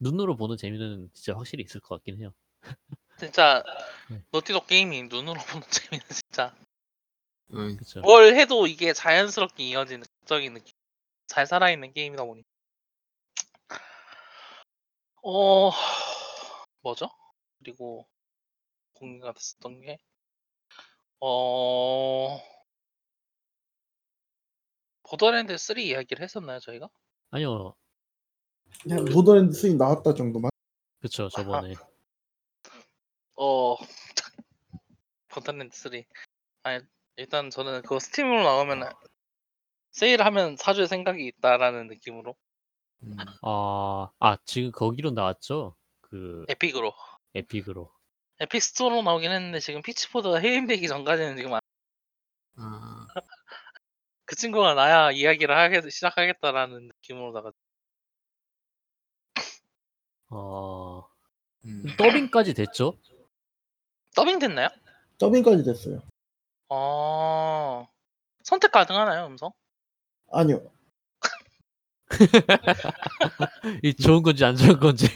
눈으로 보는 재미는 진짜 확실히 있을 것 같긴 해요. 진짜 네. Naughty Dog 게임이 눈으로 보는 재미는 진짜 어, 그렇죠. 뭘 해도 이게 자연스럽게 이어지는 극적인 느낌. 잘 살아있는 게임이다 보니. 어 뭐죠? 그리고 공개가 됐었던 게 어. 보더랜드 3 이야기를 했었나요, 저희가? 아니요, 그냥 보더랜드 3 나왔다 정도만. 그쵸 저번에 어. 보더랜드 3. 아니, 일단 저는 그거 스팀으로 나오면 세일하면 사줄 생각이 있다라는 느낌으로 음. 아, 아 지금 거기로 나왔죠? 그 Epic으로. Epic으로. Epic Store로 나오긴 했는데 지금 Pitchford가 해임되기 전까지는 지금 안- 아, 그 친구가 나야 이야기를 하게 시작하겠다라는 느낌으로다가 어, 음. 더빙까지 됐죠? 더빙 됐나요? 더빙까지 됐어요. 어 선택 가능하나요 음성? 아니요. 이 좋은 건지 안 좋은 건지.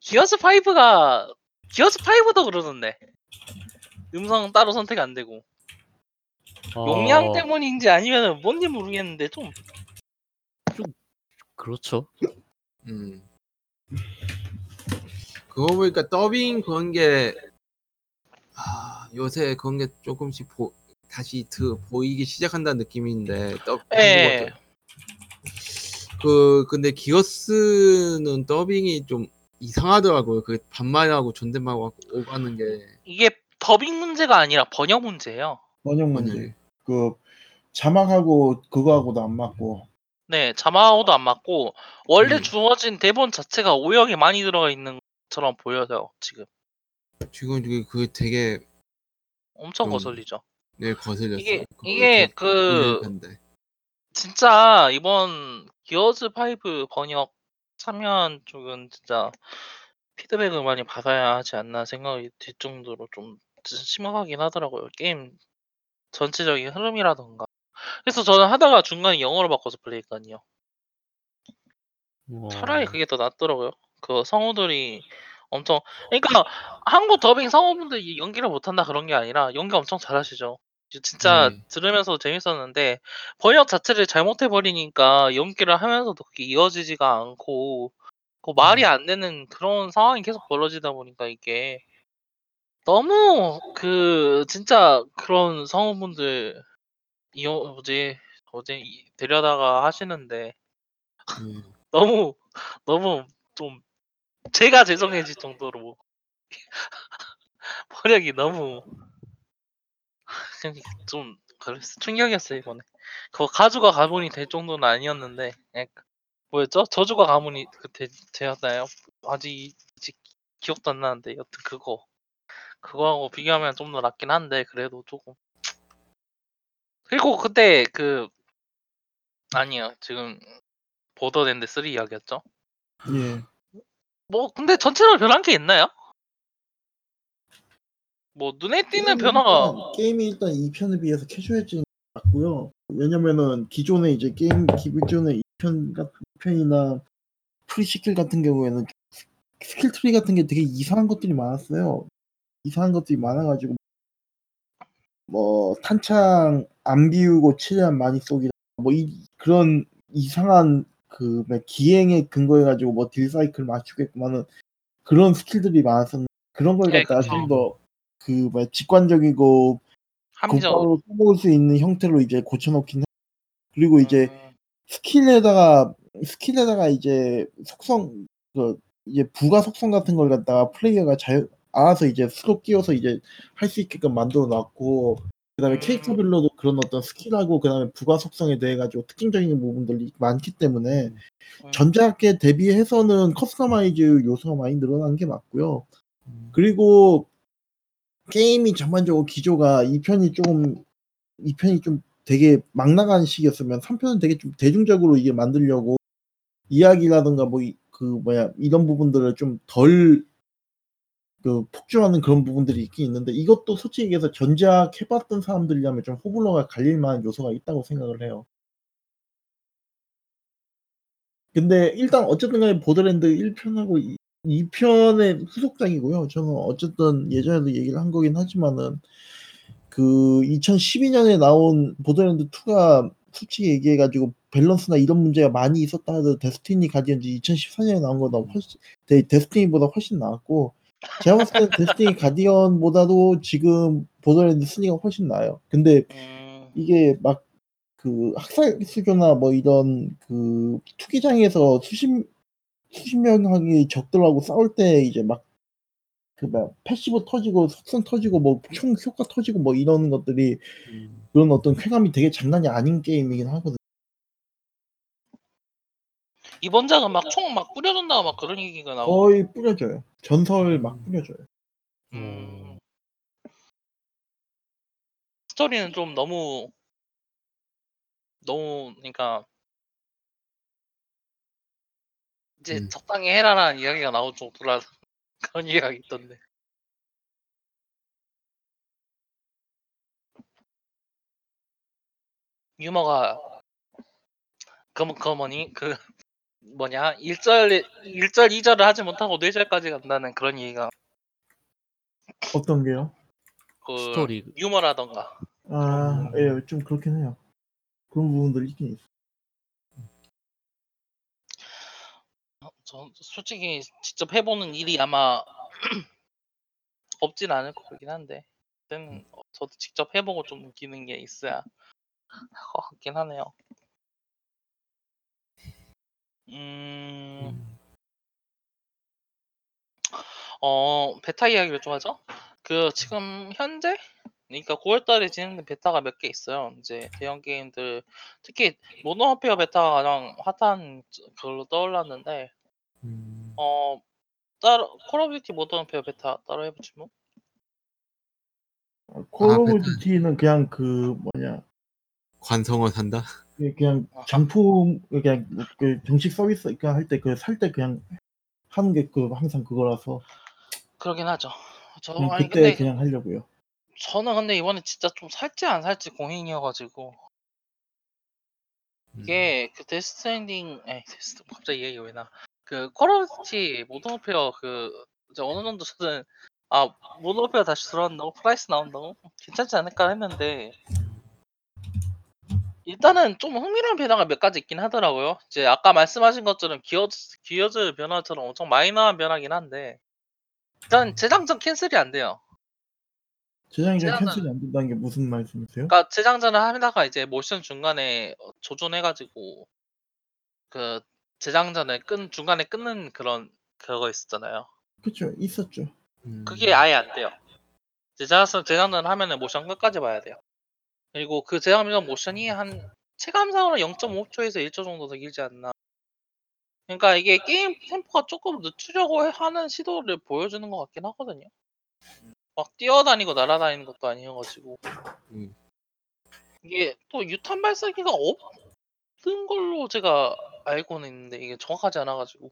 기어스 5가 기어스 5도 그러던데 음성 따로 선택 안 되고 용량 어, 때문인지 아니면 뭔지 모르겠는데 좀 그렇죠. 음. 그거 보니까 더빙 그런 게 아, 요새 그런 게 조금씩 보, 다시 드, 보이기 시작한다는 느낌인데 더, 예. 그 근데 기어스는 더빙이 좀 이상하더라고요. 그 반말하고 존댓말하고 오가는 게 이게 더빙 문제가 아니라 번역 문제예요. 번역 문제. 번역. 그 자막하고 그거하고도 안 맞고. 네, 자막하고도 안 맞고 원래 음. 주어진 대본 자체가 오역이 많이 들어가 있는 것처럼 보여요. 지금 지금 그, 그 되게 엄청 좀 거슬리죠. 네 거슬렸어요. 이게 이게 저- 그. 진짜 이번 기어즈 5 번역 참여한 쪽은 진짜 피드백을 많이 받아야 하지 않나 생각이 들 정도로 좀 심각하긴 하더라고요. 게임 전체적인 흐름이라던가. 그래서 저는 하다가 중간에 영어로 바꿔서 플레이했거든요. 어, 차라리 그게 더 낫더라고요. 그 성우들이 엄청 그러니까 한국 더빙 성우분들이 연기를 못한다 그런 게 아니라 연기 엄청 잘하시죠. 진짜 네. 들으면서 재밌었는데 번역 자체를 잘못해 버리니까 연기를 하면서도 그게 이어지지가 않고 그 말이 안 되는 그런 상황이 계속 벌어지다 보니까 이게 너무 그 진짜 그런 성우분들 이어 뭐지 어제 이- 데려다가 하시는데 음. 너무 너무 좀 제가 죄송해질 정도로 번역이 너무 그냥 좀 그랬어. 충격이었어요 이번에. 그거 가주가 가문이 될 정도는 아니었는데 약간 뭐였죠? 저주가 가문이 그때 되었나요? 아직 아직 기억도 안 나는데 여튼 그거. 그거하고 비교하면 좀 더 낫긴 한데 그래도 조금. 그리고 그때 그 아니요 지금 Borderlands 3 이야기였죠? 예. 뭐 근데 전체적으로 변한 게 있나요? 뭐 눈에 띄는 변화가 일단, 게임이 일단 2편에 비해서 캐주얼해진 것 같고요. 왜냐면은 기존에 이제 게임 기존의 2편 같은 2편이나 Pre-Sequel 같은 경우에는 스- skill tree 같은 게 되게 이상한 것들이 많았어요. 이상한 것들이 많아가지고 뭐 탄창 안 비우고 최대한 많이 쏘기 뭐 이, 그런 이상한 그뭐 기행에 근거해 가지고 뭐 딜 사이클 맞추겠구만은 그런 skill들이 많았었는데 그런 걸 네, 갖다가. 좀더 그뭐 직관적이고 합리적으로 곧바로 써먹을 수 있는 형태로 이제 고쳐놓긴 해. 그리고 이제 음, skill에다가 skill에다가 이제 속성 그 이제 부가 속성 같은 걸 갖다가 플레이어가 잘 알아서 이제 스로 끼워서 이제 할 수 있게끔 만들어 놨고 그다음에 음. 캐릭터별로도 그런 어떤 skill하고 그다음에 부가 속성에 대해 가지고 특징적인 부분들이 많기 때문에 음. 전작에 대비해서는 customize 요소가 많이 늘어난 게 맞고요. 음. 그리고 게임이 전반적으로 기조가 2편이 조금 2편이 좀 되게 막 나가는 시기였으면 3편은 되게 좀 대중적으로 이게 만들려고 이야기라든가 뭐 이- 그 뭐야 이런 부분들을 좀 덜 그 폭주하는 그런 부분들이 있긴 있는데 이것도 솔직히 얘기해서 전작 해봤던 사람들이라면 좀 호불호가 갈릴 만한 요소가 있다고 생각을 해요. 근데 일단 어쨌든 간에 보더랜드 1편하고 2편의 후속작이고요. 저는 어쨌든 예전에도 얘기를 한 거긴 하지만은 그 2012년에 나온 보더랜드 2가 솔직히 얘기해 가지고 밸런스나 이런 문제가 많이 있었다 하더라도 데스티니 가디언즈 2014년에 나온 거보다 훨씬 데, 데스티니보다 훨씬 나았고 제가 봤을 때는 데스티니 가디언보다도 지금 보더랜드 3가 훨씬 나아요. 근데 음, 이게 막 그 학살 수교나 뭐 이런 그 투기장에서 수십 수십 명이 적들하고 싸울 때 이제 막 그막 passive 터지고 속성 터지고 뭐 총 효과 터지고 뭐 이런 것들이 음. 그런 어떤 쾌감이 되게 장난이 아닌 게임이긴 하거든. 이번 작은 막 총 막 뿌려준다고 막 그런 얘기가 나오고 거의 뿌려져요. 전설 막 뿌려져요. 음, 스토리는 좀 너무 너무 그러니까 이제 음. 적당히 해라라는 이야기가 나올 정도라 그런 이야기가 있던데 유머가 그, 그 뭐니 그 뭐냐 1절 1절 2절을 하지 못하고 4절까지 간다는 그런 얘기가 어떤 게요? 그 스토리 아, 유머라던가 음. 예, 좀 그렇긴 해요. 그런 부분들이 있긴 있어. 전 솔직히 직접 해보는 일이 아마 없진 않을 것 같긴 한데 그때는 어, 저도 직접 해보고 좀 느끼는 게 있어야 할 것 같긴 하네요. 음, 음. 어 베타 이야기를 좀 하죠. 그 지금 현재 그러니까 9월달에 진행된 beta가 몇 개 있어요. 이제 대형 게임들 특히 Modern Warfare beta가 가장 핫한 걸로 떠올랐는데 음. 어 따로 Call of Duty Modern Warfare beta 따로 해보지 뭐. Call 아, of beta. Duty는 그냥 그 뭐냐 관성으로 산다. 그 그냥 정품 그냥 그 정식 서비스 그냥 할때 그 살 때 그냥 하는 게 그 항상 그거라서 그러긴 하죠. 저 그냥 아니 그때 근데 그냥 하려고요. 저는 근데 이번에 진짜 좀 살지 안 살지 고민이어가지고 음. 이게 그 Death Stranding 에이 데스트 갑자기 얘기 왜 나? 그 Call of Duty Modern Warfare 그 이제 어느 정도 저는 아 Modern Warfare 다시 들어간다고 프라이스 나온다고 괜찮지 않을까 했는데 일단은 좀 흥미로운 변화가 몇 가지 있긴 하더라고요. 이제 아까 말씀하신 것처럼 Gears Gears 변화처럼 엄청 마이너한 변화긴 한데 일단 재장전 캔슬이 안 돼요. 재장전 재장전- 캔슬이 안 된다는 게 무슨 말씀이세요? 그러니까 재장전을 하다가 이제 모션 중간에 어, 조준해가지고 그 재장전을 끈 중간에 끊는 그런 그거 있었잖아요. 그렇죠. 있었죠. 음. 그게 아예 안 돼요. 재장전 재장전 하면은 모션 끝까지 봐야 돼요. 그리고 그 재장전 모션이 한 체감상으로 0.5초에서 1초 정도 더 길지 않나. 그러니까 이게 게임 템포가 조금 늦추려고 해- 하는 시도를 보여주는 것 같긴 하거든요. 막 뛰어다니고 날아다니는 것도 아니어가지고 음. 이게 또 유탄 발사기가 없 는 걸로 제가 알고는 있는데 이게 정확하지 않아 가지고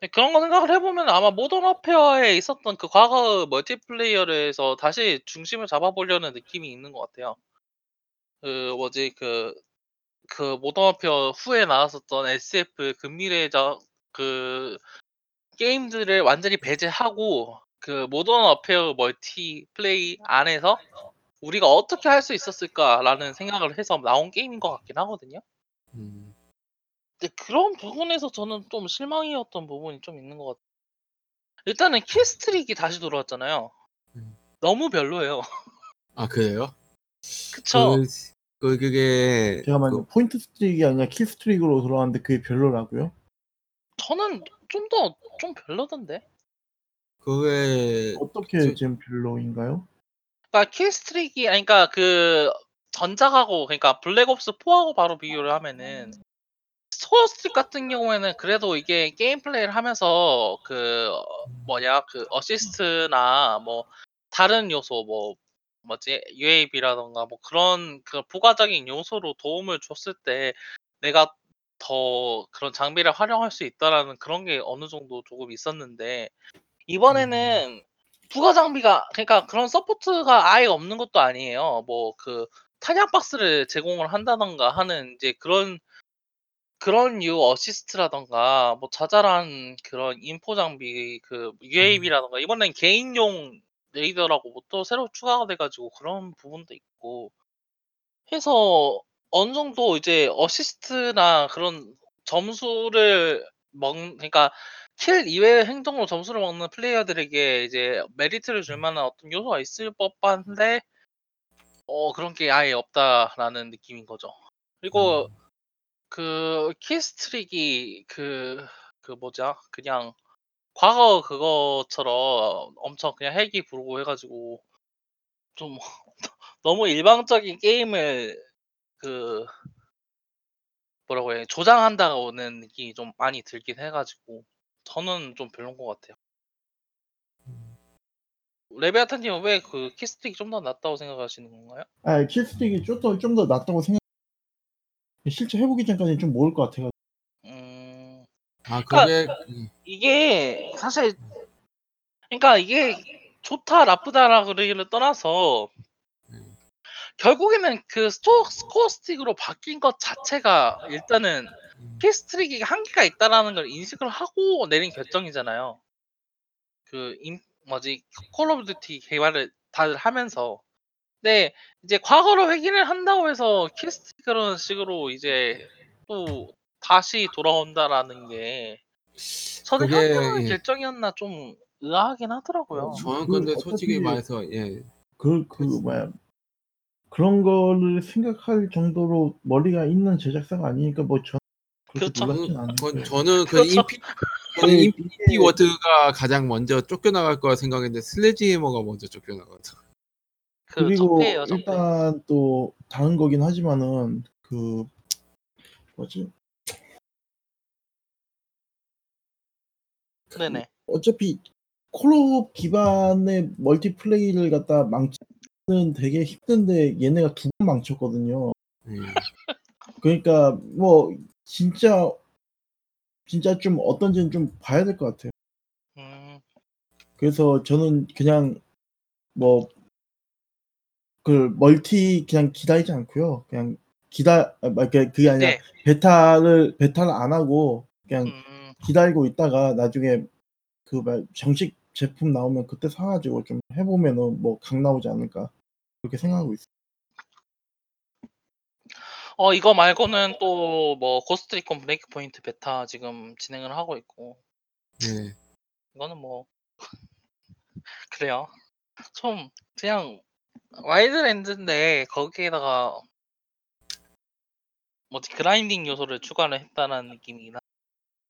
근데 그런 거 생각을 해 보면 아마 모던 워페어에 있었던 그 과거 multiplayer를 해서 다시 중심을 잡아보려는 느낌이 있는 것 같아요. 그 뭐지 그 그 Modern Warfare 후에 나왔었던 SF 근미래적 그 게임들을 완전히 배제하고 그 Modern Warfare multiplay 안에서 우리가 어떻게 할 수 있었을까라는 생각을 해서 나온 게임인 것 같긴 하거든요. 음. 근데 그런 부분에서 저는 좀 실망이었던 부분이 좀 있는 것 같아요. 일단은 killstreak이 다시 돌아왔잖아요. 음. 너무 별로예요. 아 그래요? 그쵸? 그, 그 그게 제가 만약 point streak이 아니라 killstreak으로 돌아왔는데 그게 별로라고요? 저는 좀 더좀 별로던데. 그, 그게 어떻게 저- 지금 별로인가요? 그러니까 killstreak이 아니 그러니까 그 전작하고 그러니까 Black Ops 4하고 바로 비교를 하면은 scorestreak 같은 경우에는 그래도 이게 게임 플레이를 하면서 그 어, 뭐냐 그 어시스트나 뭐 다른 요소 뭐 뭐지 UAV라던가 뭐 그런 그 부가적인 요소로 도움을 줬을 때 내가 더 그런 장비를 활용할 수 있다라는 그런 게 어느 정도 조금 있었는데 이번에는 부가 장비가 그러니까 그런 서포트가 아예 없는 것도 아니에요. 뭐 그 탄약 박스를 제공을 한다던가 하는 이제 그런 그런 유 어시스트라던가 뭐 자잘한 그런 info 장비 그 UAV라던가 이번엔 개인용 레이더라고 뭐 또 새로 추가가 돼가지고 그런 부분도 있고 해서 어느 정도 이제 어시스트나 그런 점수를 먹 그러니까 킬 이외의 행동으로 점수를 먹는 플레이어들에게 이제 메리트를 줄 만한 어떤 요소가 있을 법한데 어 그런 게 아예 없다라는 느낌인 거죠. 그리고 그 killstreak이 그 그 뭐죠? 그냥 과거 그거처럼 엄청 그냥 헬기 부르고 해가지고 좀 너무 일방적인 게임을 그 뭐라고 해 조장한다고는 느낌이 좀 많이 들긴 해가지고 저는 좀 별론 것 같아요. 레베아타님은 왜 그 killstreak이 좀 더 낫다고 생각하시는 건가요? 아, killstreak이 좀더 좀 더 낫다고 생각. 실제 해보기 전까지 좀 모를 것 같아요. 음, 아 그게 음, 이게 사실 그러니까 이게 좋다 나쁘다라 그러기를 떠나서 음. 결국에는 그 스토 scorestreak으로 바뀐 것 자체가 일단은 음, killstreak이 한계가 있다라는 걸 인식을 하고 내린 결정이잖아요. 그 인, 뭐지 Call of Duty 개발을 다들 하면서 근데 이제 과거로 회귀를 한다고 해서 killstreak 그런 식으로 이제 또 다시 돌아온다라는 게 저는 그게, 현명한 예. 결정이었나 좀 의아하긴 하더라고요. 저는 그 근데 솔직히 말해서 예 그, 그, 뭐야. 그런 거를 생각할 정도로 머리가 있는 제작사가 아니니까 뭐 저, 그렇죠. 않은데. 그건- 저는 그 그렇죠. 인피 저는 네, Infinity Ward가 가장 먼저 쫓겨나갈 거라 생각했는데 슬래지해머가 먼저 쫓겨나갔어. 그 그리고 적폐예요, 적폐. 일단 또 다른 거긴 하지만은 그 뭐지 네네. 어차피 콜옵 기반의 multiplay를 갖다 망치는 되게 힘든데 얘네가 두 번 망쳤거든요. 예. 그러니까 뭐 진짜 진짜 좀 어떤지는 좀 봐야 될 것 같아요. 음, 그래서 저는 그냥 뭐 그 멀티 그냥 기다리지 않고요. 그냥 기다 아, 뭐 그게 아니라 네. 베타를 베타를 안 하고 그냥 음, 기다리고 있다가 나중에 그 말- 정식 제품 나오면 그때 사가지고 좀 해보면은 뭐 강 나오지 않을까 그렇게 생각하고 있어요. 어 이거 말고는 또 뭐 Ghost Recon Breakpoint 베타 지금 진행을 하고 있고 예. 이거는 뭐 그래요. 좀 그냥 Wildlands인데 거기에다가 뭐지 grinding 요소를 추가를 했다는 느낌이긴 하.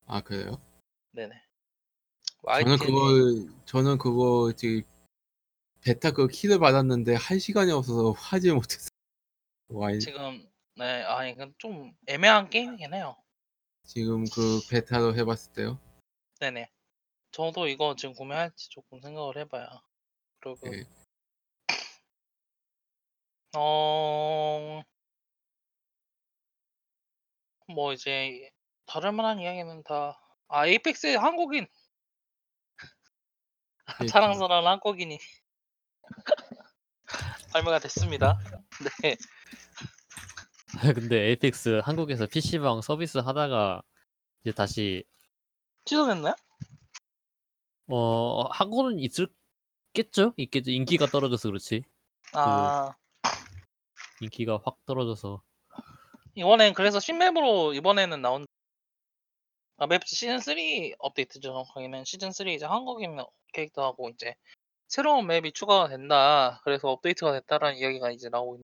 아 그래요? 네네. 저는 와이드는 그걸 저는 그거 지금 베타 그 키를 받았는데 할 시간이 없어서 하지 못했어. 와 지금 네, 아 이건 좀 애매한 게임이긴 해요. 지금 그 베타로 해봤을 때요. 네네. 저도 이거 지금 구매할지 조금 생각을 해봐야. 그리고 예. 어, 뭐 이제 다를 만한 이야기는 다, 아, 에이펙스의 한국인, 예, 자랑스러운 한국인이 발매가 됐습니다. 네. 근데 에이펙스 한국에서 PC방 서비스 하다가 이제 다시 취소됐나요? 어 하고는 있을겠죠? 있겠죠. 인기가 떨어져서 그렇지. 아, 인기가 확 떨어져서 이번엔 그래서 신맵으로 이번에는 나온, 아, 맵 시즌 3 업데이트죠. 정확하게는 시즌 3 이제 한국인 캐릭터하고 이제 새로운 맵이 추가가 된다. 그래서 업데이트가 됐다라는 이야기가 이제 나오고 있는.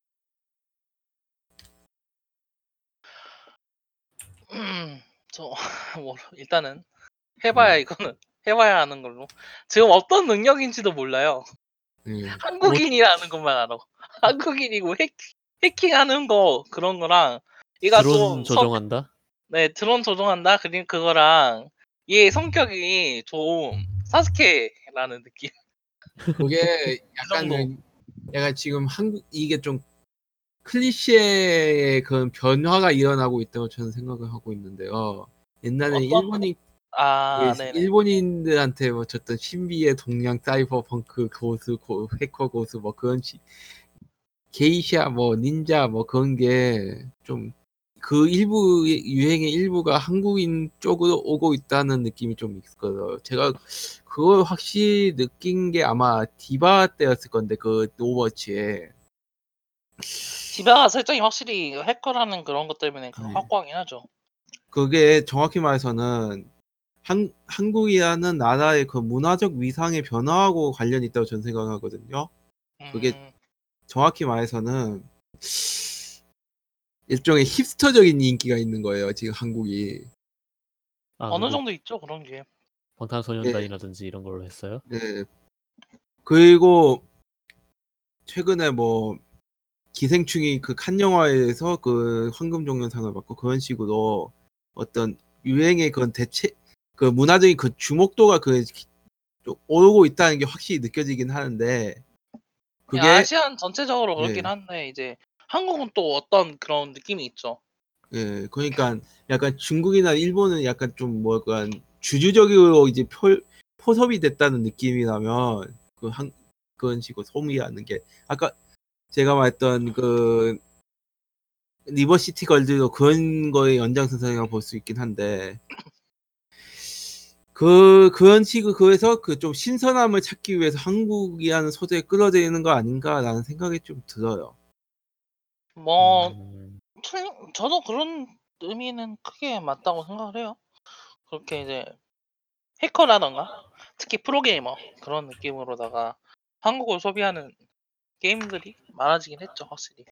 저, 뭐, 일단은 해봐야 이거는 해봐야 하는 걸로. 지금 어떤 능력인지도 몰라요. 예. 한국인이라는 것만 알아. 한국인이고 해킹, 해킹하는 거 그런 거랑 얘가 드론 좀 성- 조종한다. 네 드론 조종한다. 그리고 그거랑 얘 성격이 좀 사스케라는 느낌. 그게 약간 정도. 그- 약간 지금 한국 이게 좀 클리셰의 그런 변화가 일어나고 있다고 저는 생각을 하고 있는데요. 옛날에 어떤 일본인 아, 그 네네. 일본인들한테 뭐 줬던 신비의 동양 사이버 펑크 고수 고, 해커 고수 뭐 그런 시, 게이샤 뭐 닌자 뭐 그런 게 좀 그 일부 유행의 일부가 한국인 쪽으로 오고 있다는 느낌이 좀 있거든요. 제가 그걸 확실히 느낀 게 아마 D.Va 때였을 건데 그 오버워치에 D.Va 설정이 확실히 해커라는 그런 것 때문에 그 네. 확고하긴 하죠. 그게 정확히 말해서는 한, 한국이라는 나라의 그 문화적 위상의 변화하고 관련이 있다고 저는 생각하거든요. 그게 음, 정확히 말해서는 일종의 힙스터적인 인기가 있는 거예요. 지금 한국이. 아, 어느 그거 정도 있죠 그런 게. 방탄소년단이라든지 이런 걸로 했어요. 네. 그리고 최근에 뭐 기생충이 그 칸 영화에서 그 황금 종려상을 받고 그런 식으로 어떤 유행의 그런 대체 그 문화적인 그 주목도가 그좀 오르고 있다는 게 확실히 느껴지긴 하는데 그게 아시안 전체적으로 그렇긴 네. 한데 이제 한국은 또 어떤 그런 느낌이 있죠. 예, 그러니까 약간 중국이나 일본은 약간 좀 뭐 약간 주주적으로 이제 표, 포섭이 됐다는 느낌이라면 그 한 그런 식으로 소비하는 게 아까 제가 말했던 그 River City Girls도 그런 거의 연장선상이라고 볼 수 있긴 한데 그 그런 식으로 그래서 그 좀 신선함을 찾기 위해서 한국이라는 소재에 끌어들이는 거 아닌가라는 생각이 좀 들어요. 뭐 음, 저도 그런 의미는 크게 맞다고 생각을 해요. 그렇게 이제 해커라던가 특히 프로게이머 그런 느낌으로다가 한국을 소비하는 게임들이 많아지긴 했죠 확실히.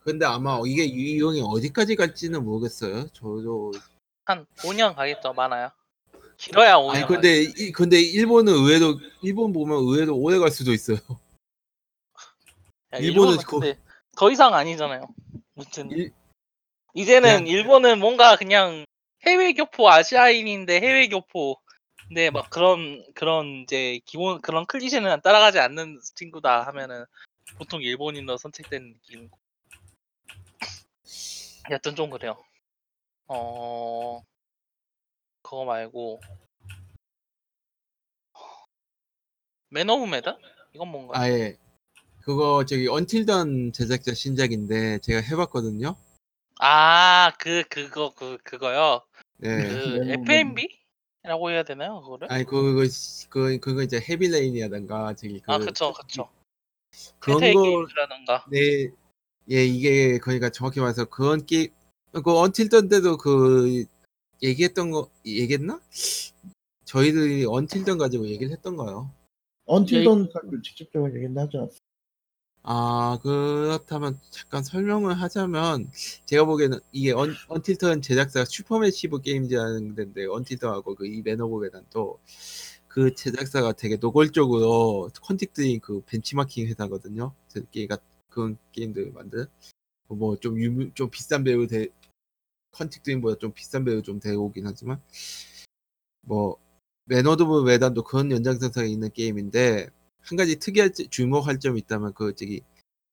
근데 아마 이게 유형이 어디까지 갈지는 모르겠어요. 저도 한 5년 가겠죠 많아야. 길어야 5년. 아니 근데 이, 근데 일본은 의외로 일본 보면 의외로 오래 갈 수도 있어요. 야, 일본은 근데 더 이상 아니잖아요. 무튼 일- 이제는 그냥- 일본은 뭔가 그냥 해외 교포 아시아인인데 해외 교포 근데 막 그런 그런 이제 기본 그런 클리셰는 따라가지 않는 친구다 하면은 보통 일본인으로 선택되는 느낌이고 여튼 좀 그래요. 어 그거 말고 Man of Medan 이건 뭔가? 아예 그거 저기 언틸던 제작자 신작인데 제가 해봤거든요. 아 그 그거 그 그거요. 네. 그 FMB 라고 해야 되나요 그거를? 아니 그거 그 그거 이제 헤비레인이라던가 저기 그 아 그쵸 그쵸. 그런 테테이 거 게임즈라던가. 네, 예, 이게 그러니까 정확히 말해서 그런 게임 그 언틸던 때도 그 얘기했던 거 얘기했나? 저희들이 언틸던 가지고 얘기를 했던 거요. Until Dawn 사람들 직접적으로 얘기는 하지 않았어. 아 그렇다면 잠깐 설명을 하자면 제가 보기에는 이게 언, Until Dawn 제작사가 Supermassive Games라는 데인데 Until Dawn하고 그 이 Man of Medan도 그 제작사가 되게 노골적으로 Quantic Dream 그 벤치마킹 회사거든요. 그 게임가 그런 게임들 만든 뭐좀 유명 좀 비싼 배우 대 Quantic Dream보다 좀 비싼 배우 좀 데려오긴 하지만 뭐 Man of Medan도 그런 연장선상에 있는 게임인데 한 가지 특이할 지- 주목할 점이 있다면 그 저기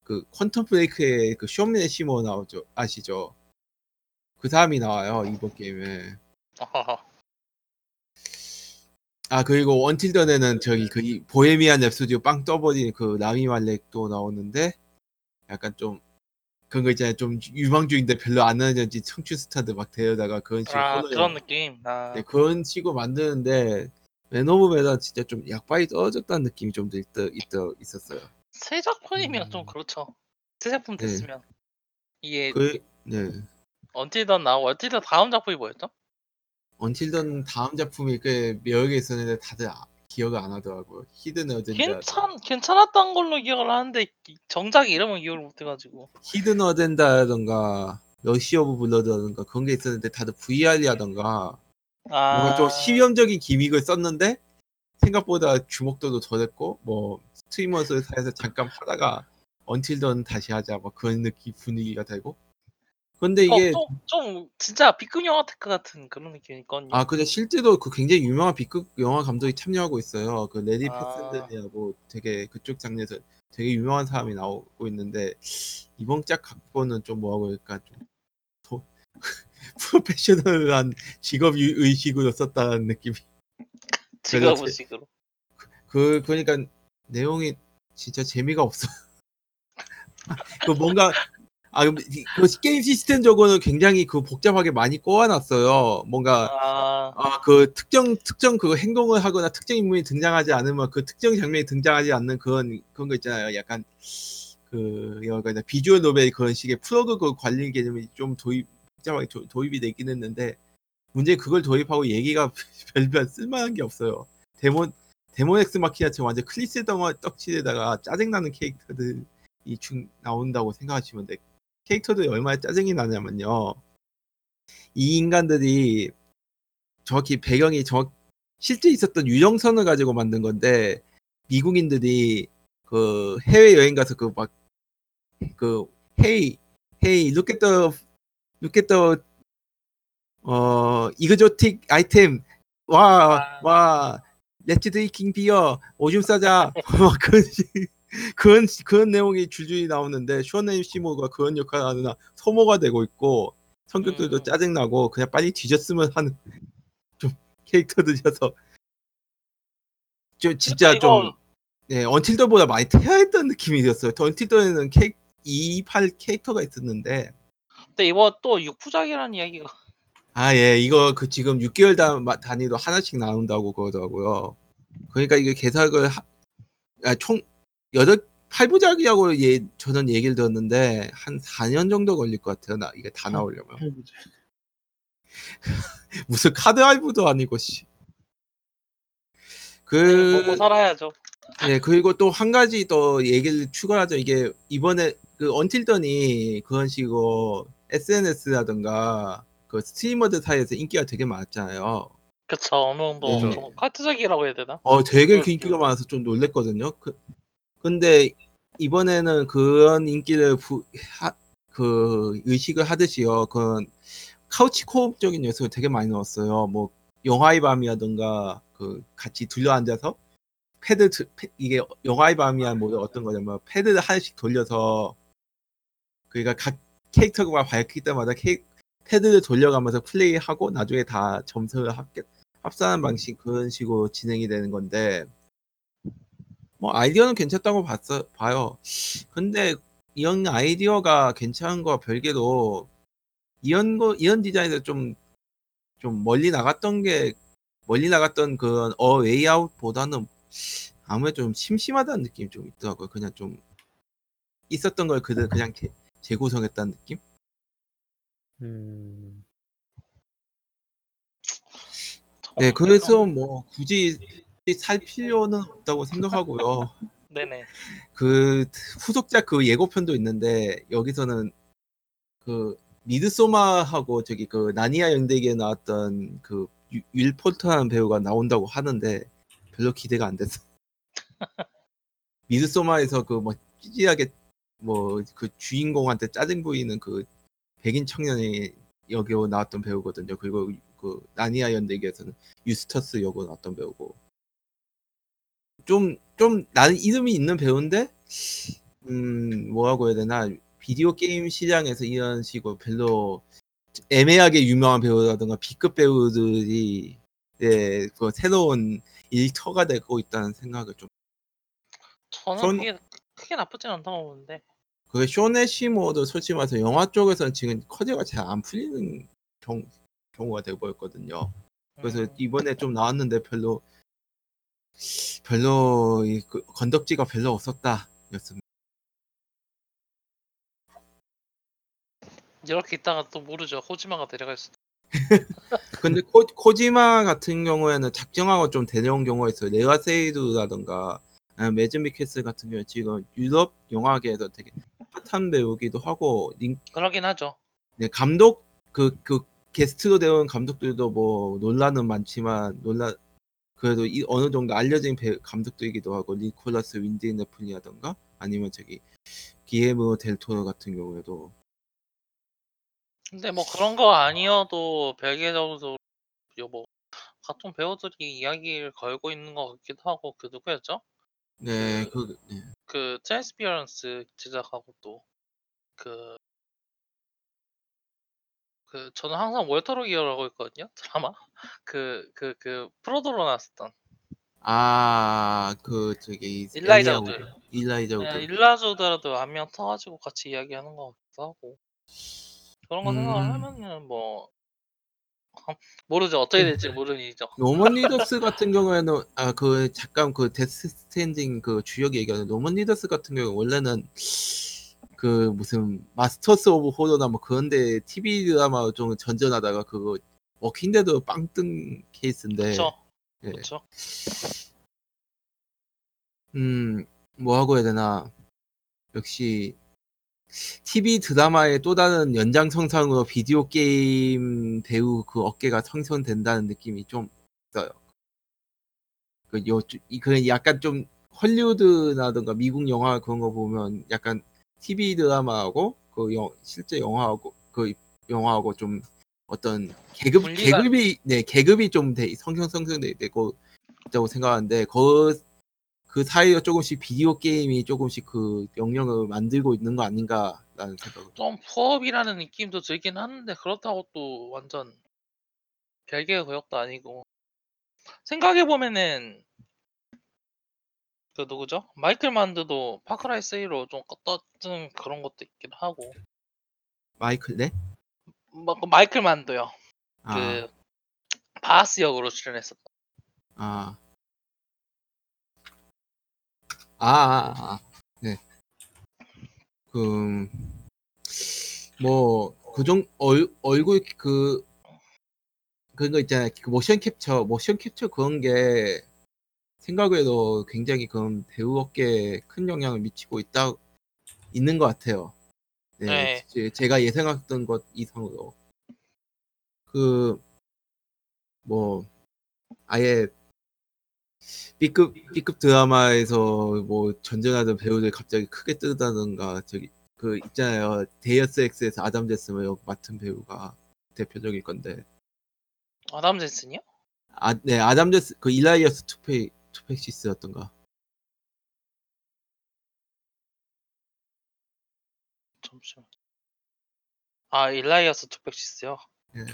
그 Quantum Break의 그 숀 애시모어 나오죠 아시죠? 그 사람이 나와요 이번 게임에. 아 그리고 Until Dawn에는 저기 그 이- Bohemian Rhapsody로 빵 떠버린 그 라미 말렉도 나오는데 약간 좀 그런 거 있잖아요 좀 유망주인데 별로 안 하는지 청춘 스타들 막 데려다가 그런 식으로 아 그런 느낌. 아, 네, 그런 식으로 만드는데 Medan 진짜 좀 약발이 떨어졌다는 느낌이 좀 있, 있, 있었어요 새 작품이면 좀 음. 그렇죠. 새 작품 네. 됐으면 이게 그 네. Until Dawn 나오고 Until Dawn 다음 작품이 뭐였죠? Until Dawn 다음 작품이 꽤 있었는데 다들 아- 기억을 안 하더라고요. Hidden Agenda. 괜찮 괜찮았던 걸로 기억을 하는데 이- 정작 이름은 기억을 못 해가지고. Hidden Agenda라던가 Rush of Blood라던가 그런 게 있었는데 다들 VR이라던가 아 뭔가 좀 실험적인 gimmick을 썼는데 생각보다 주목도도 덜했고 뭐 streamer들 사이에서 잠깐 하다가 Until Dawn 다시 하자 뭐 그런 느낌 분위기가 되고 근데 이게 어, 좀, 좀 진짜 B급 영화 테크 같은 그런 느낌이 있거든요. 아 근데 실제로 그 굉장히 유명한 B급 영화 감독이 참여하고 있어요. 그 래리 아. 페센든이라고 되게 그쪽 장르에서 되게 유명한 사람이 나오고 있는데 이번 작 각본은 좀 뭐하고 그러니까 좀 도- 프로페셔널한 직업 유- 의식으로 썼다는 느낌이 제- 무식으로. 그 그러니까 내용이 진짜 재미가 없어. 그 뭔가 아, 그 게임 시스템적으로는 굉장히 그 복잡하게 많이 꼬아놨어요. 뭔가 아, 아, 그 특정 특정 그 행동을 하거나 특정 인물이 등장하지 않으면 그 특정 장면이 등장하지 않는 그런 그런 거 있잖아요. 약간 그 여가 비주얼 노벨 그런 식의 프로그 그 관리 개념이 좀 도입 복잡하게 도, 도입이 되긴 했는데 문제 그걸 도입하고 얘기가 별별 쓸만한 게 없어요. 데몬 데몬 엑스 마키나처럼 완전 덩어 떡칠에다가 짜증나는 캐릭터들이 중 나온다고 생각하시면 돼. 캐릭터들이 얼마나 짜증이 나냐면요. 이 인간들이 정확히 배경이 정 실제 있었던 유령선을 가지고 만든 건데 미국인들이 그 해외 여행 가서 그 막그 hey hey look at the look at the 어 exotic item. 와와. let's drinking beer. 오줌 싸자. 막 그런 식- 그런 그런 내용이 줄줄이 나오는데 숀 애시모어가 그런 역할을 하느라 소모가 되고 있고 성격들도 음. 짜증나고 그냥 빨리 뒤졌으면 하는 좀 캐릭터들이어서. 저 진짜 좀 네, 언틸더보다 많이 퇴화했던 느낌이 들었어요. 언틸더에는 캐28 캐릭터가 있었는데 근데 이번 또 육부작이라는 이야기가 아, 예, 이거 그 지금 6개월 단, 단위로 하나씩 나온다고 그러더라고요. 그러니까 이게 개사를 하, 아, 총 여덟 8부작이라고 예, 저는 얘기를 들었는데 한 4년 정도 걸릴 것 같아요. 나 이게 다 나오려면. 무슨 카드 할부도 아니고 씨. 그 먹고 살아야죠. 네, 그리고 또 한 가지 또 얘기를 추가하죠. 이게 이번에 그 언틸던이 그런 식으로 SNS라든가 그 스트리머들 사이에서 인기가 되게 많았잖아요. 그쵸 어느 정도 네. 좀 카트작이라고 해야 되나? 어, 되게 그. 인기가 많아서 좀 놀랬거든요. 그, 근데 이번에는 그런 인기를 부, 하, 그 의식을 하듯이요. 그런 couch co-op적인 요소를 되게 많이 넣었어요. 뭐 영화의 밤이라든가 그 같이 둘러 앉아서 패드 드- 패- 이게 영화의 밤이야 뭐 어떤 거냐면 패드를 하나씩 돌려서 그러니까 각 캐릭터가 밝힐 때마다 캐, 패드를 돌려가면서 플레이하고 나중에 다 점수를 합, 합산하는 방식 그런 식으로 진행이 되는 건데 뭐 아이디어는 괜찮다고 봤어 봐요. 근데 이런 아이디어가 괜찮은 거와 별개로 이런 거 이런 디자인에서 좀좀 멀리 나갔던 게 멀리 나갔던 그런 어 웨이아웃보다는 아무래도 좀 심심하다는 느낌이 좀 있더라고요. 그냥 좀 있었던 걸 그대로 그냥 재- 재구성했다는 느낌? 음, 네, 그래서 뭐 굳이 살 필요는 없다고 생각하고요. 네네. 그 후속작 그 예고편도 있는데 여기서는 그 미드소마하고 저기 그 나니아 연대기에 나왔던 그 유- 윌 폴터라는 배우가 나온다고 하는데 별로 기대가 안 됐어. 미드소마에서 그 뭐 찌질하게 뭐 그 주인공한테 짜증 부리는 그 백인 청년이 여기 나왔던 배우거든요. 그리고 그 나니아 연대기에서는 유스터스 역으로 나왔던 배우고 좀 좀 나는 이름이 있는 배우인데 음 뭐라고 해야 되나 비디오 게임 시장에서 이런 식으로 별로 애매하게 유명한 배우라든가 B급 배우들이 네, 그 새로운 일터가 되고 있다는 생각을 좀 저는 전- 그게 크게 나쁘진 않다고 보는데 그게 쇼네시모도 솔직히 말해서 영화 쪽에서는 지금 커즈가 잘 안 풀리는 경, 경우가 되어버렸거든요. 그래서 음, 이번에 좀 나왔는데 별로 별로 이 그 건덕지가 별로 없었다 였습니다. 이렇게 있다가 또 모르죠. 호지마가 데려갈 수도. 근데 코, 코지마 같은 경우에는 작정하고 좀 데려온 경우가 있어요. 레가세이드라던가 매즈미캐슬 같은 경우 지금 유럽 영화계에서 되게 핫한 배우기도 하고 링, 그러긴 하죠. 네, 감독 그, 그 게스트로 데려온 감독들도 뭐 논란은 많지만 논란 그래도 이 어느 정도 알려진 배, 감독들이기도 하고 니콜라스 윈디 네플리라던가 아니면 저기 기에모 델토로 같은 경우에도 근데 뭐 그런 거 아니어도 별개적으로 뭐 각종 배우들이 이야기를 걸고 있는 것 같기도 하고 그 누구였죠? 네, 그, 네. 그 트랜스피어런스 제작하고 또그 그 저는 항상 월터로 기어라고 했거든요 드라마 그 그 그 프로도로 나왔었던 아, 그 저기 일라이자 엘리하고 우드. 일라이자 우드. 그냥 일라조더라도 안면 터가지고 같이 이야기하는 것 같기도 하고 그런 거 생각을 음. 하면은 뭐 모르죠 어떻게 될지 모르는 일이죠. 노먼 리더스 같은 경우에는 아 그 잠깐 그 Death Stranding 그 주역 얘기하는 노먼 리더스 같은 경우 원래는 그 무슨 Masters of Horror나 뭐 그런데 TV 드라마 좀 전전하다가 그거 Walking Dead 빵뜬 케이스인데 그렇죠. 예. 그렇죠. 음 뭐 하고 해야 되나 역시 TV 드라마의 또 다른 연장선상으로 비디오 게임 배우 그 어깨가 성선된다는 느낌이 좀 있어요. 그 요, 이- 그 약간 좀 헐리우드나든가 미국 영화 그런 거 보면 약간 TV 드라마하고 그 영, 실제 영화하고 그 영화하고 좀 어떤 계급 분리가- 계급이 네 계급이 좀 돼, 성형성형돼 되고 있다고 생각하는데 그, 그 사이에 조금씩 비디오 게임이 조금씩 그 영역을 만들고 있는 거 아닌가라는 생각을 좀 푸업이라는 느낌도 들긴 하는데 그렇다고 또 완전 별개의 구역도 아니고 생각해 보면은 그 누구죠? 마이클 만드도 파크라이 3로 좀 껐던 그런 것도 있긴 하고 마이클 네? 뭐, 그 마이클 만도요. 아, 그 바하스 역으로 출연했었던. 아. 아, 아, 아, 네. 그, 뭐, 그정, 얼, 얼굴, 그, 그런 거 있잖아요. 그 모션 캡처, 모션 캡처 그런 게 생각외로 굉장히 그런 배우 업계에 큰 영향을 미치고 있다, 있는 것 같아요. 네. 네. 제- 제가 예상했던 것 이상으로. 그, 뭐, 아예 B급 B급 드라마에서 뭐 전전하던 배우들 갑자기 크게 뜨다던가 저기 그 있잖아요 Deus Ex에서 아담 젠슨 역 맡은 배우가 대표적일 건데 아담 젠슨이요? 아네 아담 젠슨 그 일라이어스 투페 투펙시스였던가 잠시만. 아 일라이어스 투펙시스요. 예.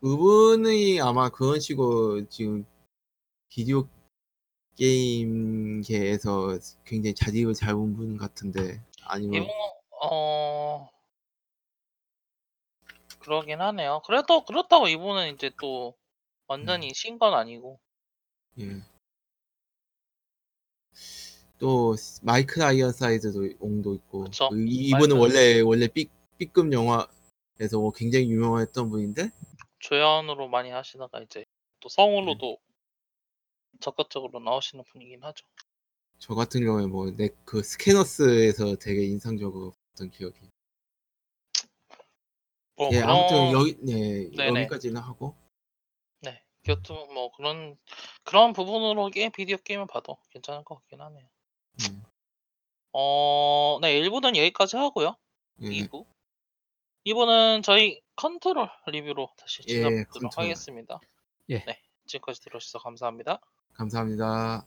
그분이 아마 그런 식으로 지금 비디오 게임계에서 굉장히 자리를 잡은 분 같은데 아니면 이분 어 그러긴 하네요. 그래도 그렇다고 이분은 이제 또 완전히 신 건 아니고 예. 또 마이클 아이언 사이드도 옹도 있고 그쵸. 그 이- 이분은 마이클- 원래 원래 B, B급 영화에서 뭐 굉장히 유명했던 분인데 조연으로 많이 하시다가 이제 또 성우로도 적극적으로 나오시는 분이긴 하죠. 저 같은 경우에 뭐 내 그 Scanners에서 되게 인상적으로 봤던 기억이 뭐 예 그런 아무튼 여기 네 네네. 여기까지는 하고 네, 곁도 뭐 그런 그런 부분으로 게 비디오 게임을 봐도 괜찮을 것 같긴 하네요. 음, 어, 네, 1부는 여기까지 하고요. 예, 2부. 2부는 저희 컨트롤 리뷰로 다시 예, 찾아보도록 컨트롤. 하겠습니다. 예. 네, 지금까지 들어주셔서 감사합니다. 감사합니다.